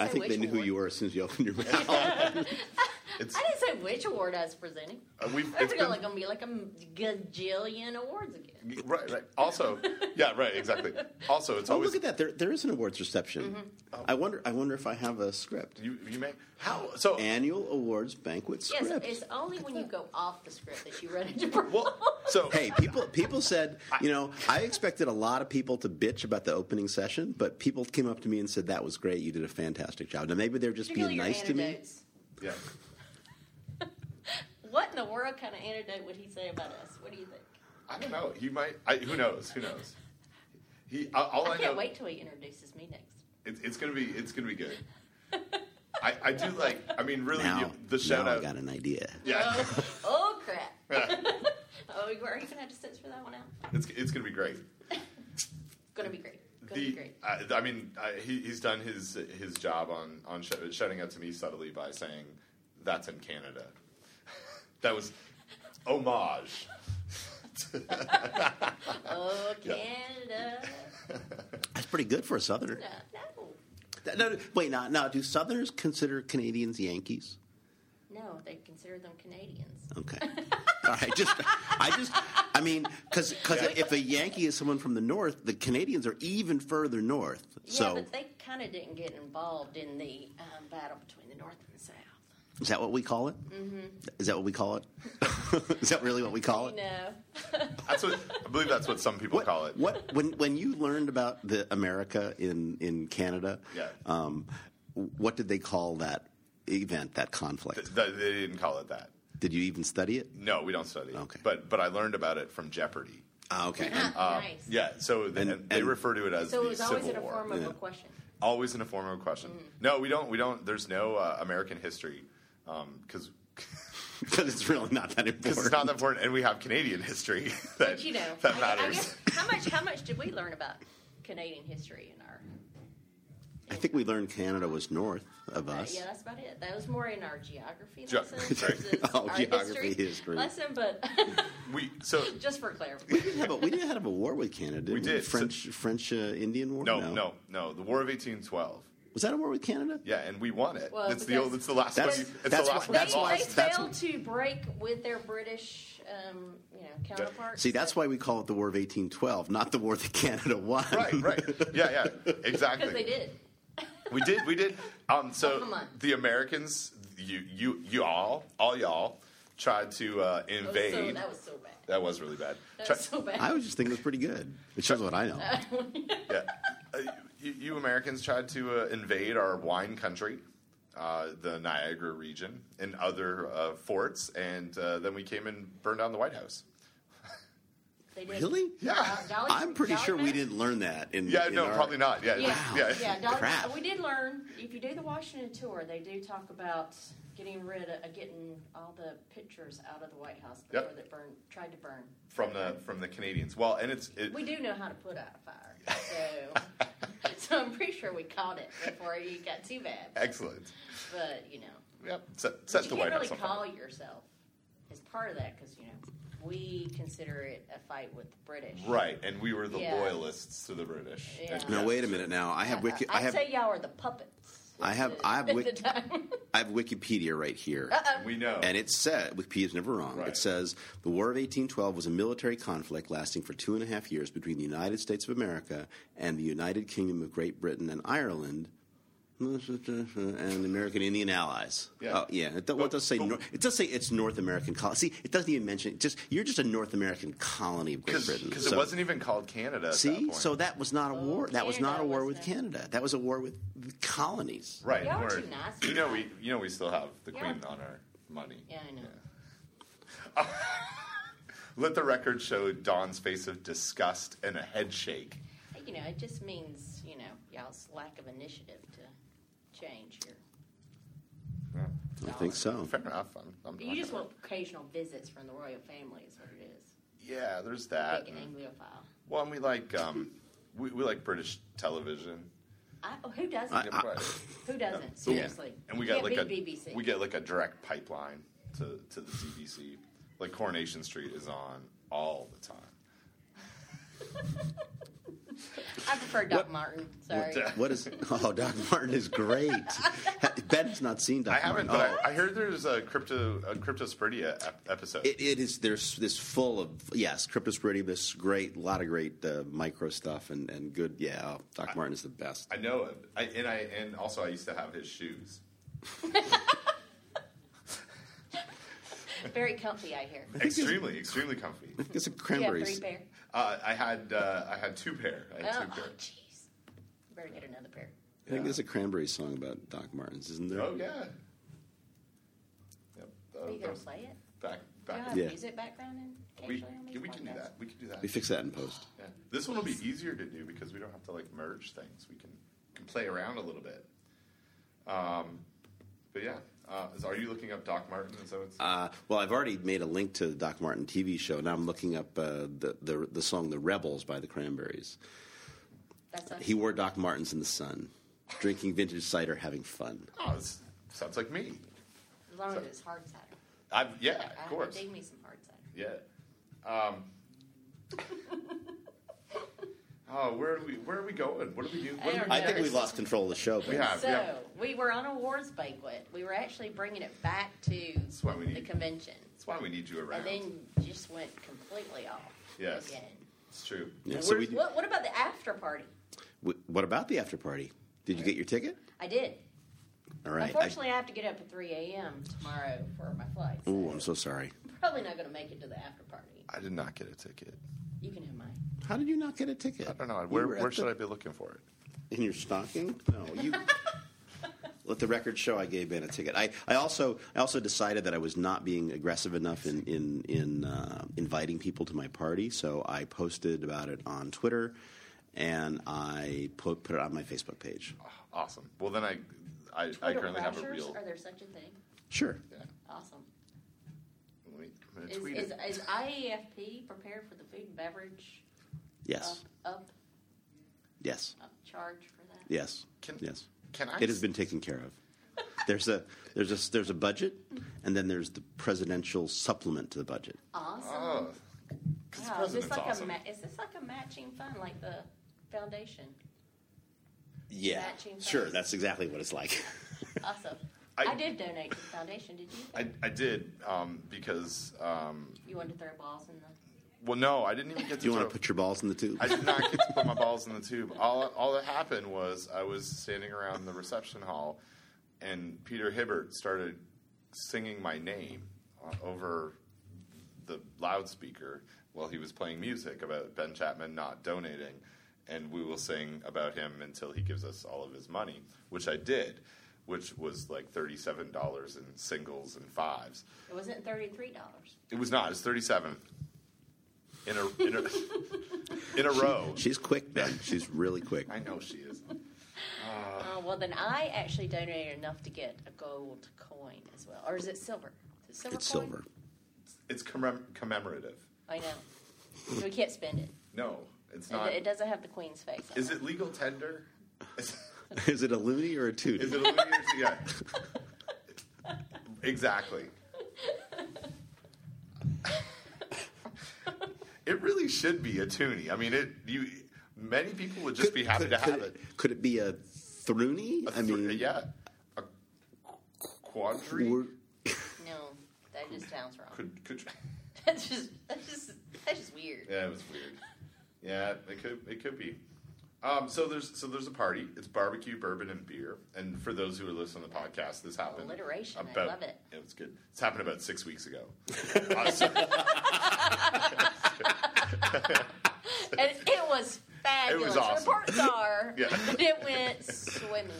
I I think they knew who you were as soon as you opened your mouth. It's, I didn't say which award I was presenting. uh, we've, There's it's gonna been, like gonna be like a gajillion awards again. right, right. Also, yeah, right, exactly. Also, it's oh, always look at that! There there is an awards reception. Mm-hmm. I wonder I wonder if I have a script. you you may how so Annual awards banquet script. Yes, it's only when you go off the script that you run into problems. well so Hey, people people said, you know, I expected a lot of people to bitch about the opening session, but people came up to me and said that was great. You did a fantastic job. Now maybe they're just Particularly being your nice to me. yeah. What in the world kind of anecdote would he say about us? What do you think? I don't know. He might. I, who knows? Who knows? He. All, all I, I can't know. wait till he introduces me next. It's, it's gonna be. It's gonna be good. I, I do like. I mean, really, Now, you- the shout now I out. got an idea. Yeah, Oh, oh crap. oh, we are you gonna have to sit for that one out? it's it's gonna be great. Gonna be great. Gonna The, be great. Uh, I, I mean, I, he, he's done his his job on on sh- shouting out to me subtly by saying, "That's in Canada." That was homage. Oh, Canada. That's pretty good for a Southerner. No, Th- No, no, wait, now, now, do Southerners consider Canadians Yankees? no, no. They consider them Canadians. Okay. All right. Just, I just, I mean, because because if a Yankee is someone from the north, the Canadians are even further north. Yeah, So but they kind of didn't get involved in the um, battle between the North and the South. Is that what we call it? Mm-hmm. Is that what we call it? is that really what we call it? No. That's what I believe. That's what some people What, call it. what when when you learned about the America in in Canada? Yeah. Um, what did they call that event? That conflict? Th- th- they didn't call it that. Did you even study it? No, we don't study. it. Okay. But but I learned about it from Jeopardy. Ah, okay. Uh, nice. Yeah. So they, And- they and- refer to it as So it the was always Civil in a War. form of Yeah. a question. Always in a form of a question. No, we don't. We don't. There's no uh, American history because Because it's really not that important. it's not that important, and we have Canadian history that But you know, that I, I matters. guess, how much how much did we learn about Canadian history in our? I think we learned Canada was north of Uh, us. yeah, that's about it. That was more in our geography Ge- lesson Sorry. Oh, our geography, history, history. lesson. But we so just for We clarification, didn't have a, we didn't have a war with Canada. Did We did. So- French French uh, Indian War. no no no the War of 1812. Was that a war with Canada? Yeah, and we won it. Well, it's the old. It's the last That's- one. you- It's that's the last why- one. that's why- they, lost. they that's failed what- to break with their British, um, you know, counterparts. See, that's why we call it the War of 1812, not the war that Canada won. Right, right. Yeah, yeah. Exactly. because they did. We did, we did. Um, so Oh, the Americans, you, you, you all, all y'all, tried to uh, That was so, invade. that was so bad. That was really bad. That Tri- was so bad. I was just thinking it was pretty good. It shows what I know. yeah. Uh, you, you Americans tried to uh, invade our wine country, uh, the Niagara region, and other uh, forts, and uh, then we came and burned down the White House. They did. Really? Yeah. Uh, Dolly- I'm pretty Dolly sure we didn't learn that. In, Yeah, in no, our- probably not. Yeah, Yeah, yeah. yeah. Dolly- Crap. We did learn if you do the Washington tour, they do talk about getting rid of uh, getting all the pictures out of the White House before Yep. they burned, tried to burn. From the from the Canadians. Well, and it's it, We do know how to put out a fire, so so I'm pretty sure we caught it before you got too bad. excellent. But you know, Yep. Set, but set you the can't really House on call yourself as part of that because you know we consider it a fight with the British. Right, and we were the Yeah. loyalists to the British. Yeah. Now wait a minute. Now I have wiki. I I'd have say y'all are the puppets. I have- I have at wik- I have Wikipedia right here. We know. And it said, Wikipedia's never wrong. Right. It says the War of 1812 was a military conflict lasting for two and a half years between the United States of America and the United Kingdom of Great Britain and Ireland. Mm-hmm. And American Indian allies. Yeah. Oh, yeah. It, do- well, it does say Nor- it does say it's North American colony. See, it doesn't even mention just you're just a North American colony of Great Britain. Because So- it wasn't even called Canada at that See, point. so that was not a war. That was not a war with wasn't. Canada. That was a war with the colonies. right. Y'all are we're- too nice You know we you know we still have the Yeah. Queen on our money. Yeah, I know. Let the record show Don's face of disgust and a head shake. You know, it just means you know y'all's lack of initiative to change here. I think so. Fair enough. I'm, I'm You just want occasional visits from the royal family, is what it is. Yeah, there's that. Big Anglophile. Well, and we like um, we, we like British television. I, oh, who doesn't? I- I- Right. who doesn't? Seriously. And we You got can't like a beat BBC. we get like a direct pipeline to, to the CBC. Like Coronation Street is on all the time. I prefer Doc Martin. Sorry. What, uh, What is? Oh, Doc Martin is great. Ben has not seen Doc I haven't, Martin. but Oh. I, I heard there's a crypto a Cryptosporidia ep- episode. It, it is. There's this full of yes, cryptosporidium. This great, a lot of great uh, micro stuff and, and good. Yeah, oh, Doc Martin is the best. I know. I, and I and also I used to have his shoes. Very comfy, I hear. Extremely, extremely comfy. It's a Do you have cranberries. three pair? Uh, I had uh, I had two pair. I had Oh, two pair. oh, jeez. Better get another pair. I think there's a Cranberry song about Doc Martens, isn't there? Oh yeah. Yep. Uh, Are you gonna play it? back Do you back. have Yeah. music background in We, occasionally yeah, we can do that. We can do that. We fix that in post. Yeah. This one will be easier to do because we don't have to like merge things. We can can play around a little bit. Um, but yeah, uh, is, are you looking up Doc Martin? Is that what's, Uh, well, I've already made a link to the Doc Martin TV show. Now I'm looking up uh, the, the the song "The Rebels" by the Cranberries. That's. He wore Doc Martens in the sun, drinking vintage cider, having fun. oh, this sounds like me. As long as it's hard cider. I've, yeah, I of course. dig me some hard cider. Yeah. Um, oh, where are we? Where are we going? What are we doing? What I are don't we I think we've lost control of the show. We have. So yeah. we were on a awards banquet. We were actually bringing it back to That's why we the convention, That's why we need you around. and then just went completely off Yes. again. it's true. Yeah, so where- we- What, what about the after party? What about the after party? Did you get your ticket? I did. All right. Unfortunately, I, have to get up at 3 a.m. tomorrow for my flight. so Ooh, I'm so sorry. Probably not going to make it to the after party. I did not get a ticket. You can have mine. How did you not get a ticket? I don't know. You Where, were at the- should I be looking for it? In your stocking? No, you. Let the record show I gave Ben a ticket. I, I also I also decided that I was not being aggressive enough in in in uh, inviting people to my party, so I posted about it on Twitter, and I put put it on my Facebook page. Awesome. Well, then I, I, I Twitter currently have a real. Are there such a thing? Sure. Yeah. Awesome. Let me, I'm gonna Is, tweet is, IAFP prepared for the food and beverage Yes. up, up, Yes. up charge for that? Yes. Can- yes. Can I? It has been taken care of. There's a there's a there's a budget, and then there's the presidential supplement to the budget. Awesome. Oh, 'cause the wow, is this like awesome. a ma- is this like a matching fund like the foundation? Yeah. Matching Sure. funds. That's exactly what it's like. Awesome. I- I, did donate to the foundation. Did you? I, I did um, because um, you wanted to throw balls in the. Well, no, I didn't even get to. Do you want to put your balls in the tube? I did not get to put my balls in the tube. All, all that happened was I was standing around the reception hall, and Peter Hibbert started singing my name uh, over the loudspeaker while he was playing music about Ben Chapman not donating, and we will sing about him until he gives us all of his money, which I did, which was like thirty-seven dollars in singles and fives. It wasn't thirty three dollars. It was not. It was thirty-seven. In a in a in a row. She's quick, Ben. She's really quick. I know she is. Oh well, then I actually donated enough to get a gold coin as well, or is it silver? Is it silver It's coin? silver. It's commem- commemorative. I know. So we can't spend it. No, it's It, not. it doesn't have the queen's face. On Is it legal tender? Is, Is it a loonie or a toonie? is it a linear? yeah. Exactly. It really should be a toonie. I mean, it. You many people would just be happy could, to have could it. Could it be a throonie? A I thr- mean, yeah, a quadri we're- No, that just sounds wrong. could could. That's just that's just that's just weird. Yeah, it was weird. Yeah, it could it could be. Um, so there's so there's a party. It's barbecue, bourbon, and beer. And for those who are listening to the podcast, this happened. Alliteration, I love it. Yeah, it's good. It's happened about six weeks ago. Uh, so- And it was fabulous. awesome. Reports are Yeah. that it went swimmingly.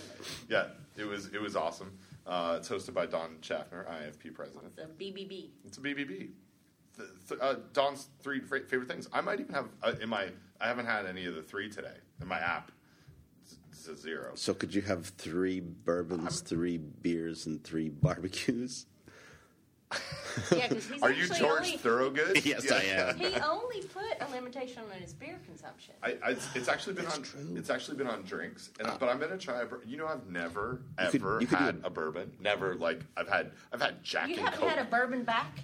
yeah, it was it was awesome. Uh, it's hosted by Don Schaffner, IAFP president. It's a BBB. It's a BBB. Th- th- uh, Don's three fa- favorite things. I might even have uh, in my. I haven't had any of the three today in my app. It's, it's a zero. so could you have three bourbons, three beers, and three barbecues? Yeah, because he's Are you actually George only, Thorogood? Yes, I am. He only put a limitation on his beer consumption. I, I, it's, it's actually been That's on. true. It's actually been on drinks, and, but I'm gonna try. A, bur- you know, I've never You could- ever you could do had a- a bourbon. Never like I've had. I've had Jack you and haven't Coke. had a bourbon back?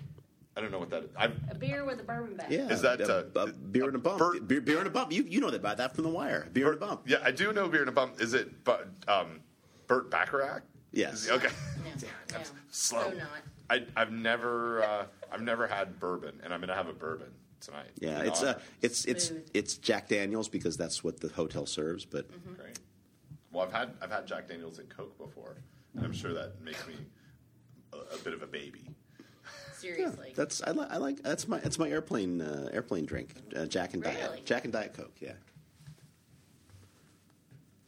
I don't know what that is. I've, A beer with a bourbon back? Yeah. Is that, a, uh, a beer and a bump? Bur- beer, beer and a bump. You you know that about that from the wire. Beer and a bump. yeah, I do know beer and a bump. Is it? But um, Burt Bacharach. Yes. Is- okay. No, no. Slow. So not. I, I've never. Uh, I've never had bourbon, and I'm gonna have a bourbon tonight. Yeah, it's honor. uh, it's it's Smooth. it's Jack Daniels because that's what the hotel serves. But Mm-hmm. Great. Well, I've had I've had Jack Daniels and Coke before, and I'm sure that makes me a, a bit of a baby. yeah, Seriously. that's I, li- I like that's my that's my airplane uh, airplane drink. Uh, Jack and Really? Diet Jack and Diet Coke. Yeah.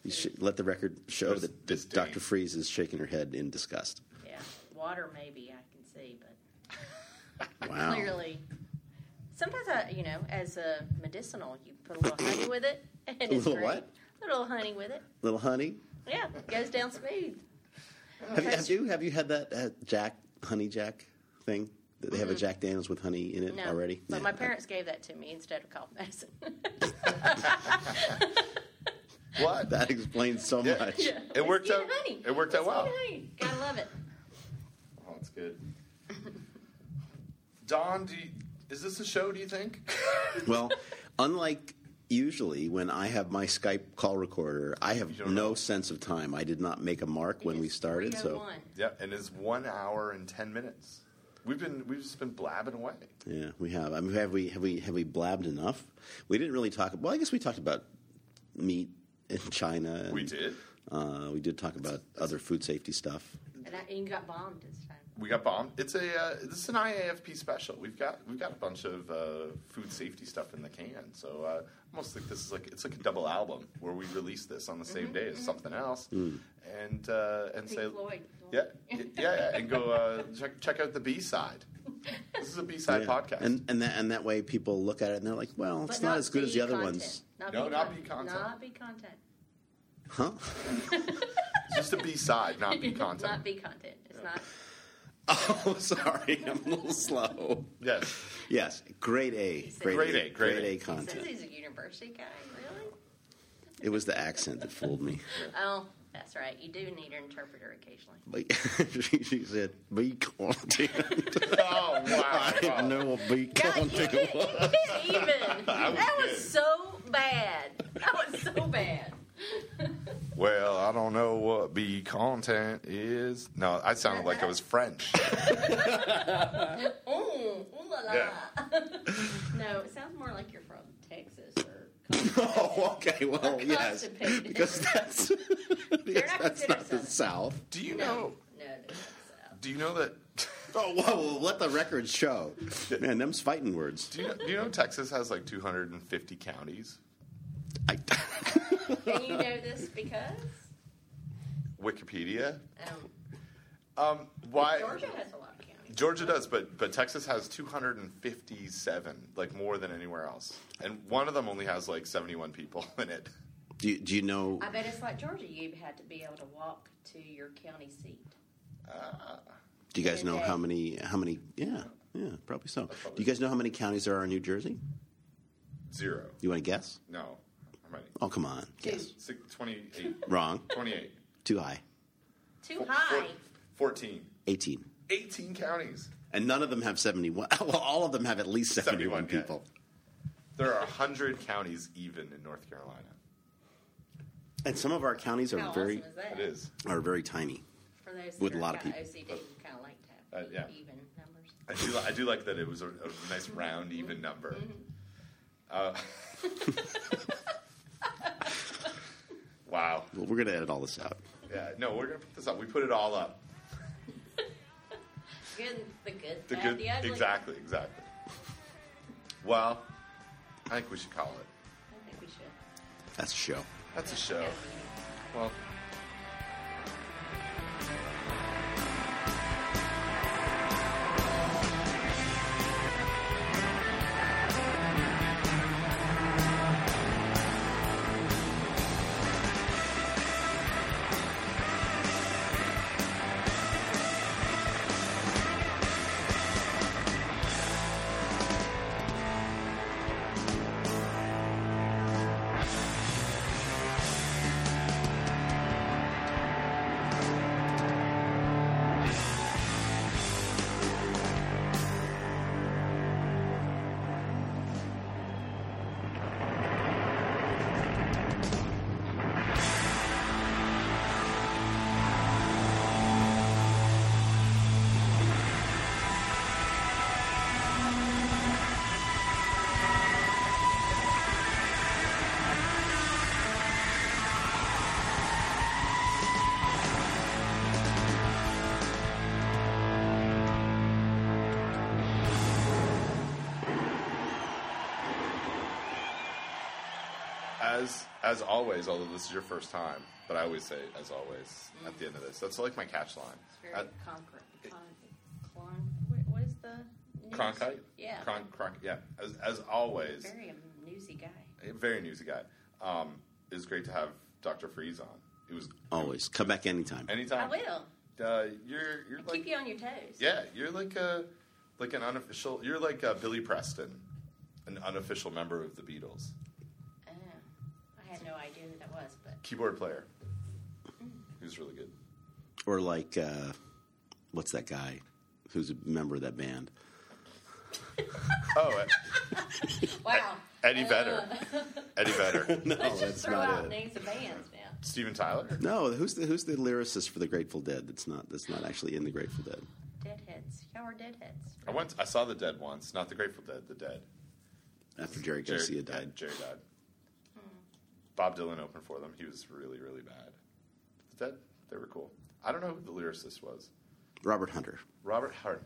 You should let the record show There's that, that disdain. Dr. Freeze is shaking her head in disgust. yeah. Water, maybe, I can see, but Wow. clearly. Sometimes, I, you know, as a medicinal, you put a little honey with it. And it's little great. what? A little honey with it. A Little honey. Yeah, it goes down smooth. Have you, have you have you had that uh, Jack Honey Jack thing? That they have a Jack Daniels with honey in it Mm-hmm. No, already. but Yeah. my parents gave that to me instead of cough medicine. What? That explains so Yeah. much. Yeah. It worked Let's out- eat Honey. it worked out Let's well. eat honey. Gotta love it. Oh, that's good. Don, do you, Is this a show? Do you think? Well, unlike usually when I have my Skype call recorder, I have no know. sense of time. I did not make a mark when we started, so yeah, and it's one hour and ten minutes. We've been we've just been blabbing away. yeah, we have. I mean, have we have we have we blabbed enough? We didn't really talk. Well, I guess we talked about meat in China. And, We did. Uh, we did talk about other food safety stuff. And, I, and you got bombed this time. We got bombed. It's a uh, this is an IAFP special. We've got we've got a bunch of uh, food safety stuff in the can. So uh, almost like this is like it's like a double album where we release this on the same day as something else, and uh, and Pink say Floyd. yeah yeah yeah and go uh, check check out the B side. This is a B side Yeah. podcast. and and that and that way people look at it and they're like, well, it's But not, as good as B the other ones, Not No, B not B content. Not B content. huh? It's just a B side, not B content. not B content. It's not. Oh, sorry, I'm a little slow. yes. Yes, grade A, said- grade, Grade A, A, grade grade A. A He says he's a university guy. Really? It was the accent that fooled me. Oh, that's right. You do need an interpreter occasionally. Like she, she said, "Be content." Oh wow! I didn't know what be God, you content hit, was. you hit even. That was good. so bad. That was so bad. Well, I don't know what B content is. No, I sounded like I was French. Ooh, ooh la la. Yeah. no, it sounds more like you're from Texas or. Oh, okay. Well, yes, Constipated. because that's yes, not that's not the Southern. South. Do you No, know? no, no, that's South. Do you know that? Oh, whoa, whoa, let the records show. Man, them's fighting words. Do you know, do you know Texas has like 250 counties? I, And you know this because Wikipedia. um, Um, why? Georgia has a lot of counties. Georgia does, but but Texas has 257, like more than anywhere else, and one of them only has like 71 people in it. do, you, do you know? I bet it's like Georgia. You had to be able to walk to your county seat. Do you guys know Okay. how many? How many? Yeah, yeah, probably so. Do you guys know how many counties there are in New Jersey? Zero. You want to guess? No. How? Oh, come on. Two. Guess. Six, 28. Wrong. 28. Too high. Too Four- high. 14. 18. 18 counties. And none of them have 71. Well, all of them have at least 71, 71, yeah. people. There are 100 counties even in North Carolina. And some of our counties are How very awesome is that? It is. are very tiny. For those With a lot of people. OCD, you kind of like to have Uh, yeah. even numbers. I do, li- I do like that it was a, a nice round, even number. Uh, wow. Well, we're going to edit all this out. Yeah, no, we're going to put this up. We put it all up. Good, the good, The bad, good, the ugly. exactly, exactly. Well, I think we should call it. I think we should. That's a show. That's a show. we got a meeting. Well, as as always, although this is your first time, but I always say as always at the end of this. That's like my catch line. It's very Uh, concrete. Con, clon, what, what is the news? Cronkite? Yeah. Cron, Cron, yeah. As, as always, Very newsy guy. very newsy guy. Um, it was great to have Dr. Freeze on. It was Always. Come back anytime. Anytime. I will. Uh, you're you're like Keep you on your toes. yeah, you're like a like an unofficial. You're like uh, Billy Preston, an unofficial member of the Beatles, I had no idea who that was, but keyboard player. He was really good. Or like, uh, what's that guy who's a member of that band? Oh, Wow. Eddie Vedder. Eddie Vedder. no, Let's just that's throw not out it. names of bands now. Steven Tyler. No, who's the who's the lyricist for the Grateful Dead? That's not that's not actually in the Grateful Dead. Deadheads. Y'all are deadheads. I went. I saw the Dead once, not the Grateful Dead. The Dead. After Jerry Jerry- Garcia yeah, died. Jerry died. Bob Dylan opened for them. He was really, really bad. The Dead. They were cool. I don't know who the lyricist was. Robert Hunter. Robert Hunter.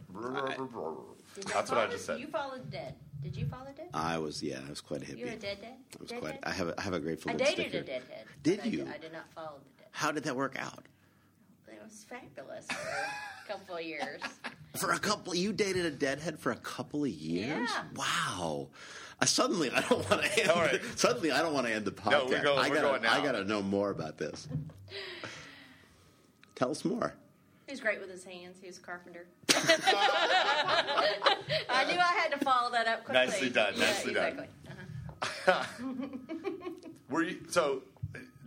That's what I just said. You followed the dead. Did you follow the dead? I was yeah, I was quite a hippie. you were a dead dead? I was Dead quite. head? I have a, I have a Grateful I Dead dated sticker. a deadhead. Did but I you? I did not follow the dead. How did that work out? It was fabulous for a couple of years. For a couple, you dated a deadhead for a couple of years. Yeah. Wow. Uh, suddenly, I don't want to end. All right. Suddenly, I don't want to end the podcast. No, we're going- I we're gotta, going now. I got to know more about this. Tell us more. He's great with his hands. He was a carpenter. I knew I had to follow that up quickly. Nicely done, Yeah, nicely done. Uh-huh. Were you so?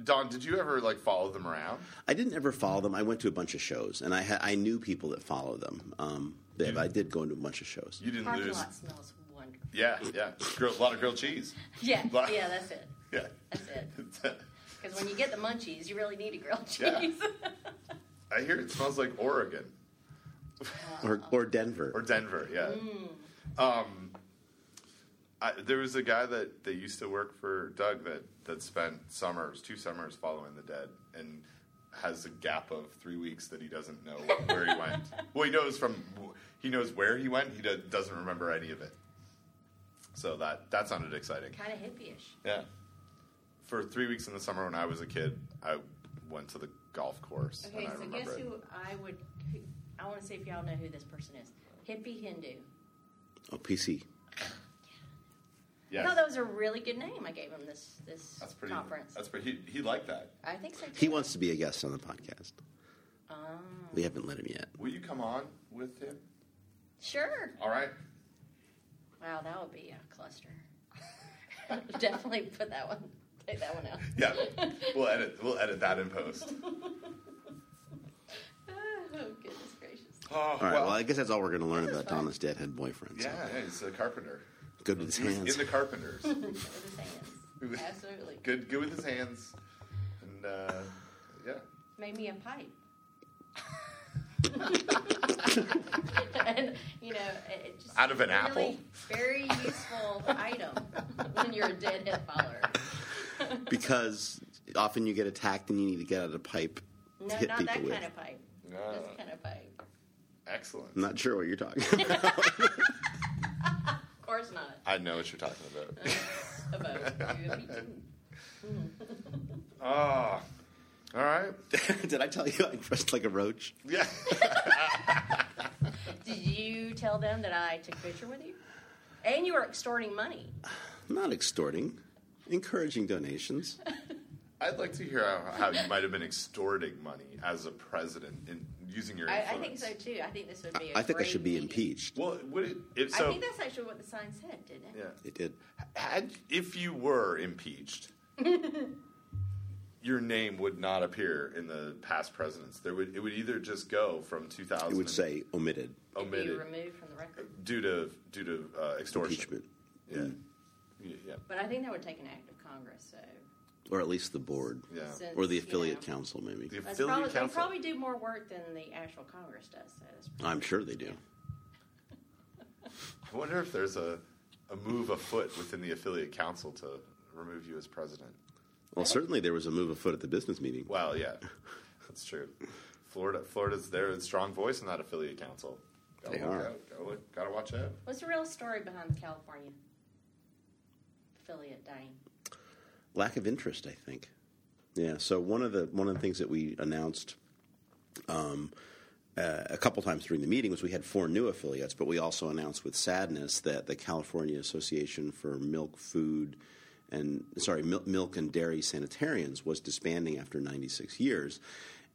Don, did you ever like follow them around? I didn't ever follow them. I went to a bunch of shows, and I ha- I knew people that follow them. Um, Dave, I did go into a bunch of shows. You didn't Parking lose. lot smells wonderful. Yeah, yeah. Grill, a lot of grilled cheese. Yeah, Lot- yeah, that's it. Yeah. That's it. Because when you get the munchies, you really need a grilled Yeah. cheese. I hear it smells like Oregon Or, or Denver. or Denver. Yeah. Mm. Um, I, there was a guy that, that used to work for Doug that, that spent summers, two summers, following the dead, and has a gap of three weeks that he doesn't know where he went. Well, he knows from he knows where he went. He do, doesn't remember any of it. So that that sounded exciting. kind of hippie-ish. Yeah. For three weeks in the summer when I was a kid, I went to the golf course. Okay, and I so guess it. who I would. Who, I want to see if y'all know who this person is. Hippie Hindu. oh, PC. Yes. I thought that was a really good name. I gave him this this That's pretty. conference. That's pretty. He, he liked that. I think so. Too. He wants to be a guest on the podcast. Um, We haven't let him yet. Will you come on with him? sure. All right. Wow, that would be a cluster. Definitely put that one. Take that one out. Yeah. We'll edit. We'll edit that in post. oh goodness gracious! Oh, All right. Well, I guess that's all we're going to learn about fun. Donna's deadhead boyfriend. so. yeah, yeah, he's a carpenter. Good with his He was hands. in the carpenters. With his hands, absolutely. good, good with his hands, and uh, yeah. Made me a pipe. and you know, it it just Out of an really apple? Very useful item when you're a deadhead follower. because often you get attacked and you need to get out of a pipe No, to hit not people that with. kind of pipe. No. This ah. kind of pipe. Excellent. I'm not sure what you're talking about. Of course not. I know what you're talking about. About you. Oh, all right. Did I tell you I dressed like a roach? Yeah. Did you tell them that I took a picture with you? And you were extorting money. Not extorting, encouraging donations. I'd like to hear how, how you might have been extorting money as a president in using your I, influence. I think so too. I think this would be. I I think I should be impeached. Well, would it, if I think that's actually what the sign said, didn't it? yeah. It did. Had if you were impeached, your name would not appear in the past presidents. There would it would either just go from 2000. It would say omitted Be omitted removed from the record. due to due to uh, extortion. impeachment, Yeah. yeah, yeah. But I think that would take an act of Congress. So or at least the board, Yeah. since, or the you affiliate know, council, maybe. The affiliate probably, they council. probably do more work than the actual Congress does. So that's I'm sure they do. I wonder if there's a, a move afoot within the affiliate council to remove you as president. Well, certainly there was a move afoot at the business meeting. Well, yeah, that's true. Florida, Florida's there, a strong voice in that affiliate council. Gotta They are. Out, gotta, look, gotta watch out. What's the real story behind the California affiliate dying? Lack of interest, I think. Yeah. So one of the one of the things that we announced um, uh, a couple times during the meeting was we had four new affiliates, but we also announced with sadness that the California Association for Milk, Food, and sorry, Mil- Milk and Dairy Sanitarians was disbanding after 96 years,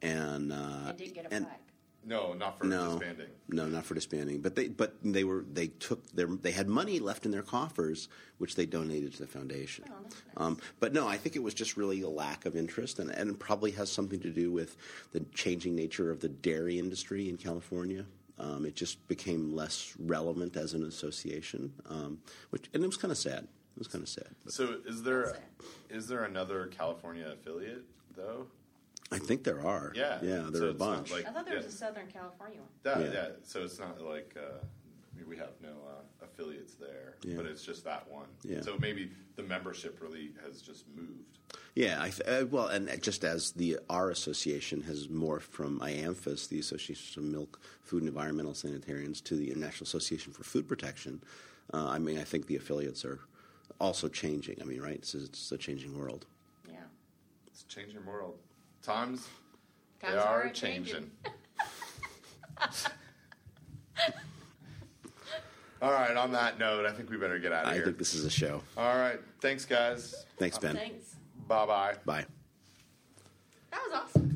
and uh, And didn't get a and- plaque. No, not for no, disbanding. no, not for disbanding. But they, but they were, they took their, they had money left in their coffers, which they donated to the foundation. Oh, that's nice. um, but no, I think it was just really a lack of interest, and, and it probably has something to do with the changing nature of the dairy industry in California. Um, it just became less relevant as an association, um, which and it was kind of sad. It was kind of sad. But So is there That's is there another California affiliate though? I think there are. Yeah. yeah, there So are a bunch. like- I thought there was a Southern California one. That, Yeah. yeah. So it's not like uh, we have no uh, affiliates there, Yeah. but it's just that one. Yeah. So maybe the membership really has just moved. Yeah, I th- uh, well, and just as the our association has morphed from IAMFES, the Association of Milk, Food, and Environmental Sanitarians, to the International Association for Food Protection, uh, I mean, I think the affiliates are also changing. I mean, right? It's, it's a changing world. Yeah. It's a changing world. Times, Times they are are changing. All right. On that note, I think we better get out of I here. I think this is a show. All right. Thanks, guys. Thanks, Ben. Thanks. Bye bye. Bye. That was awesome.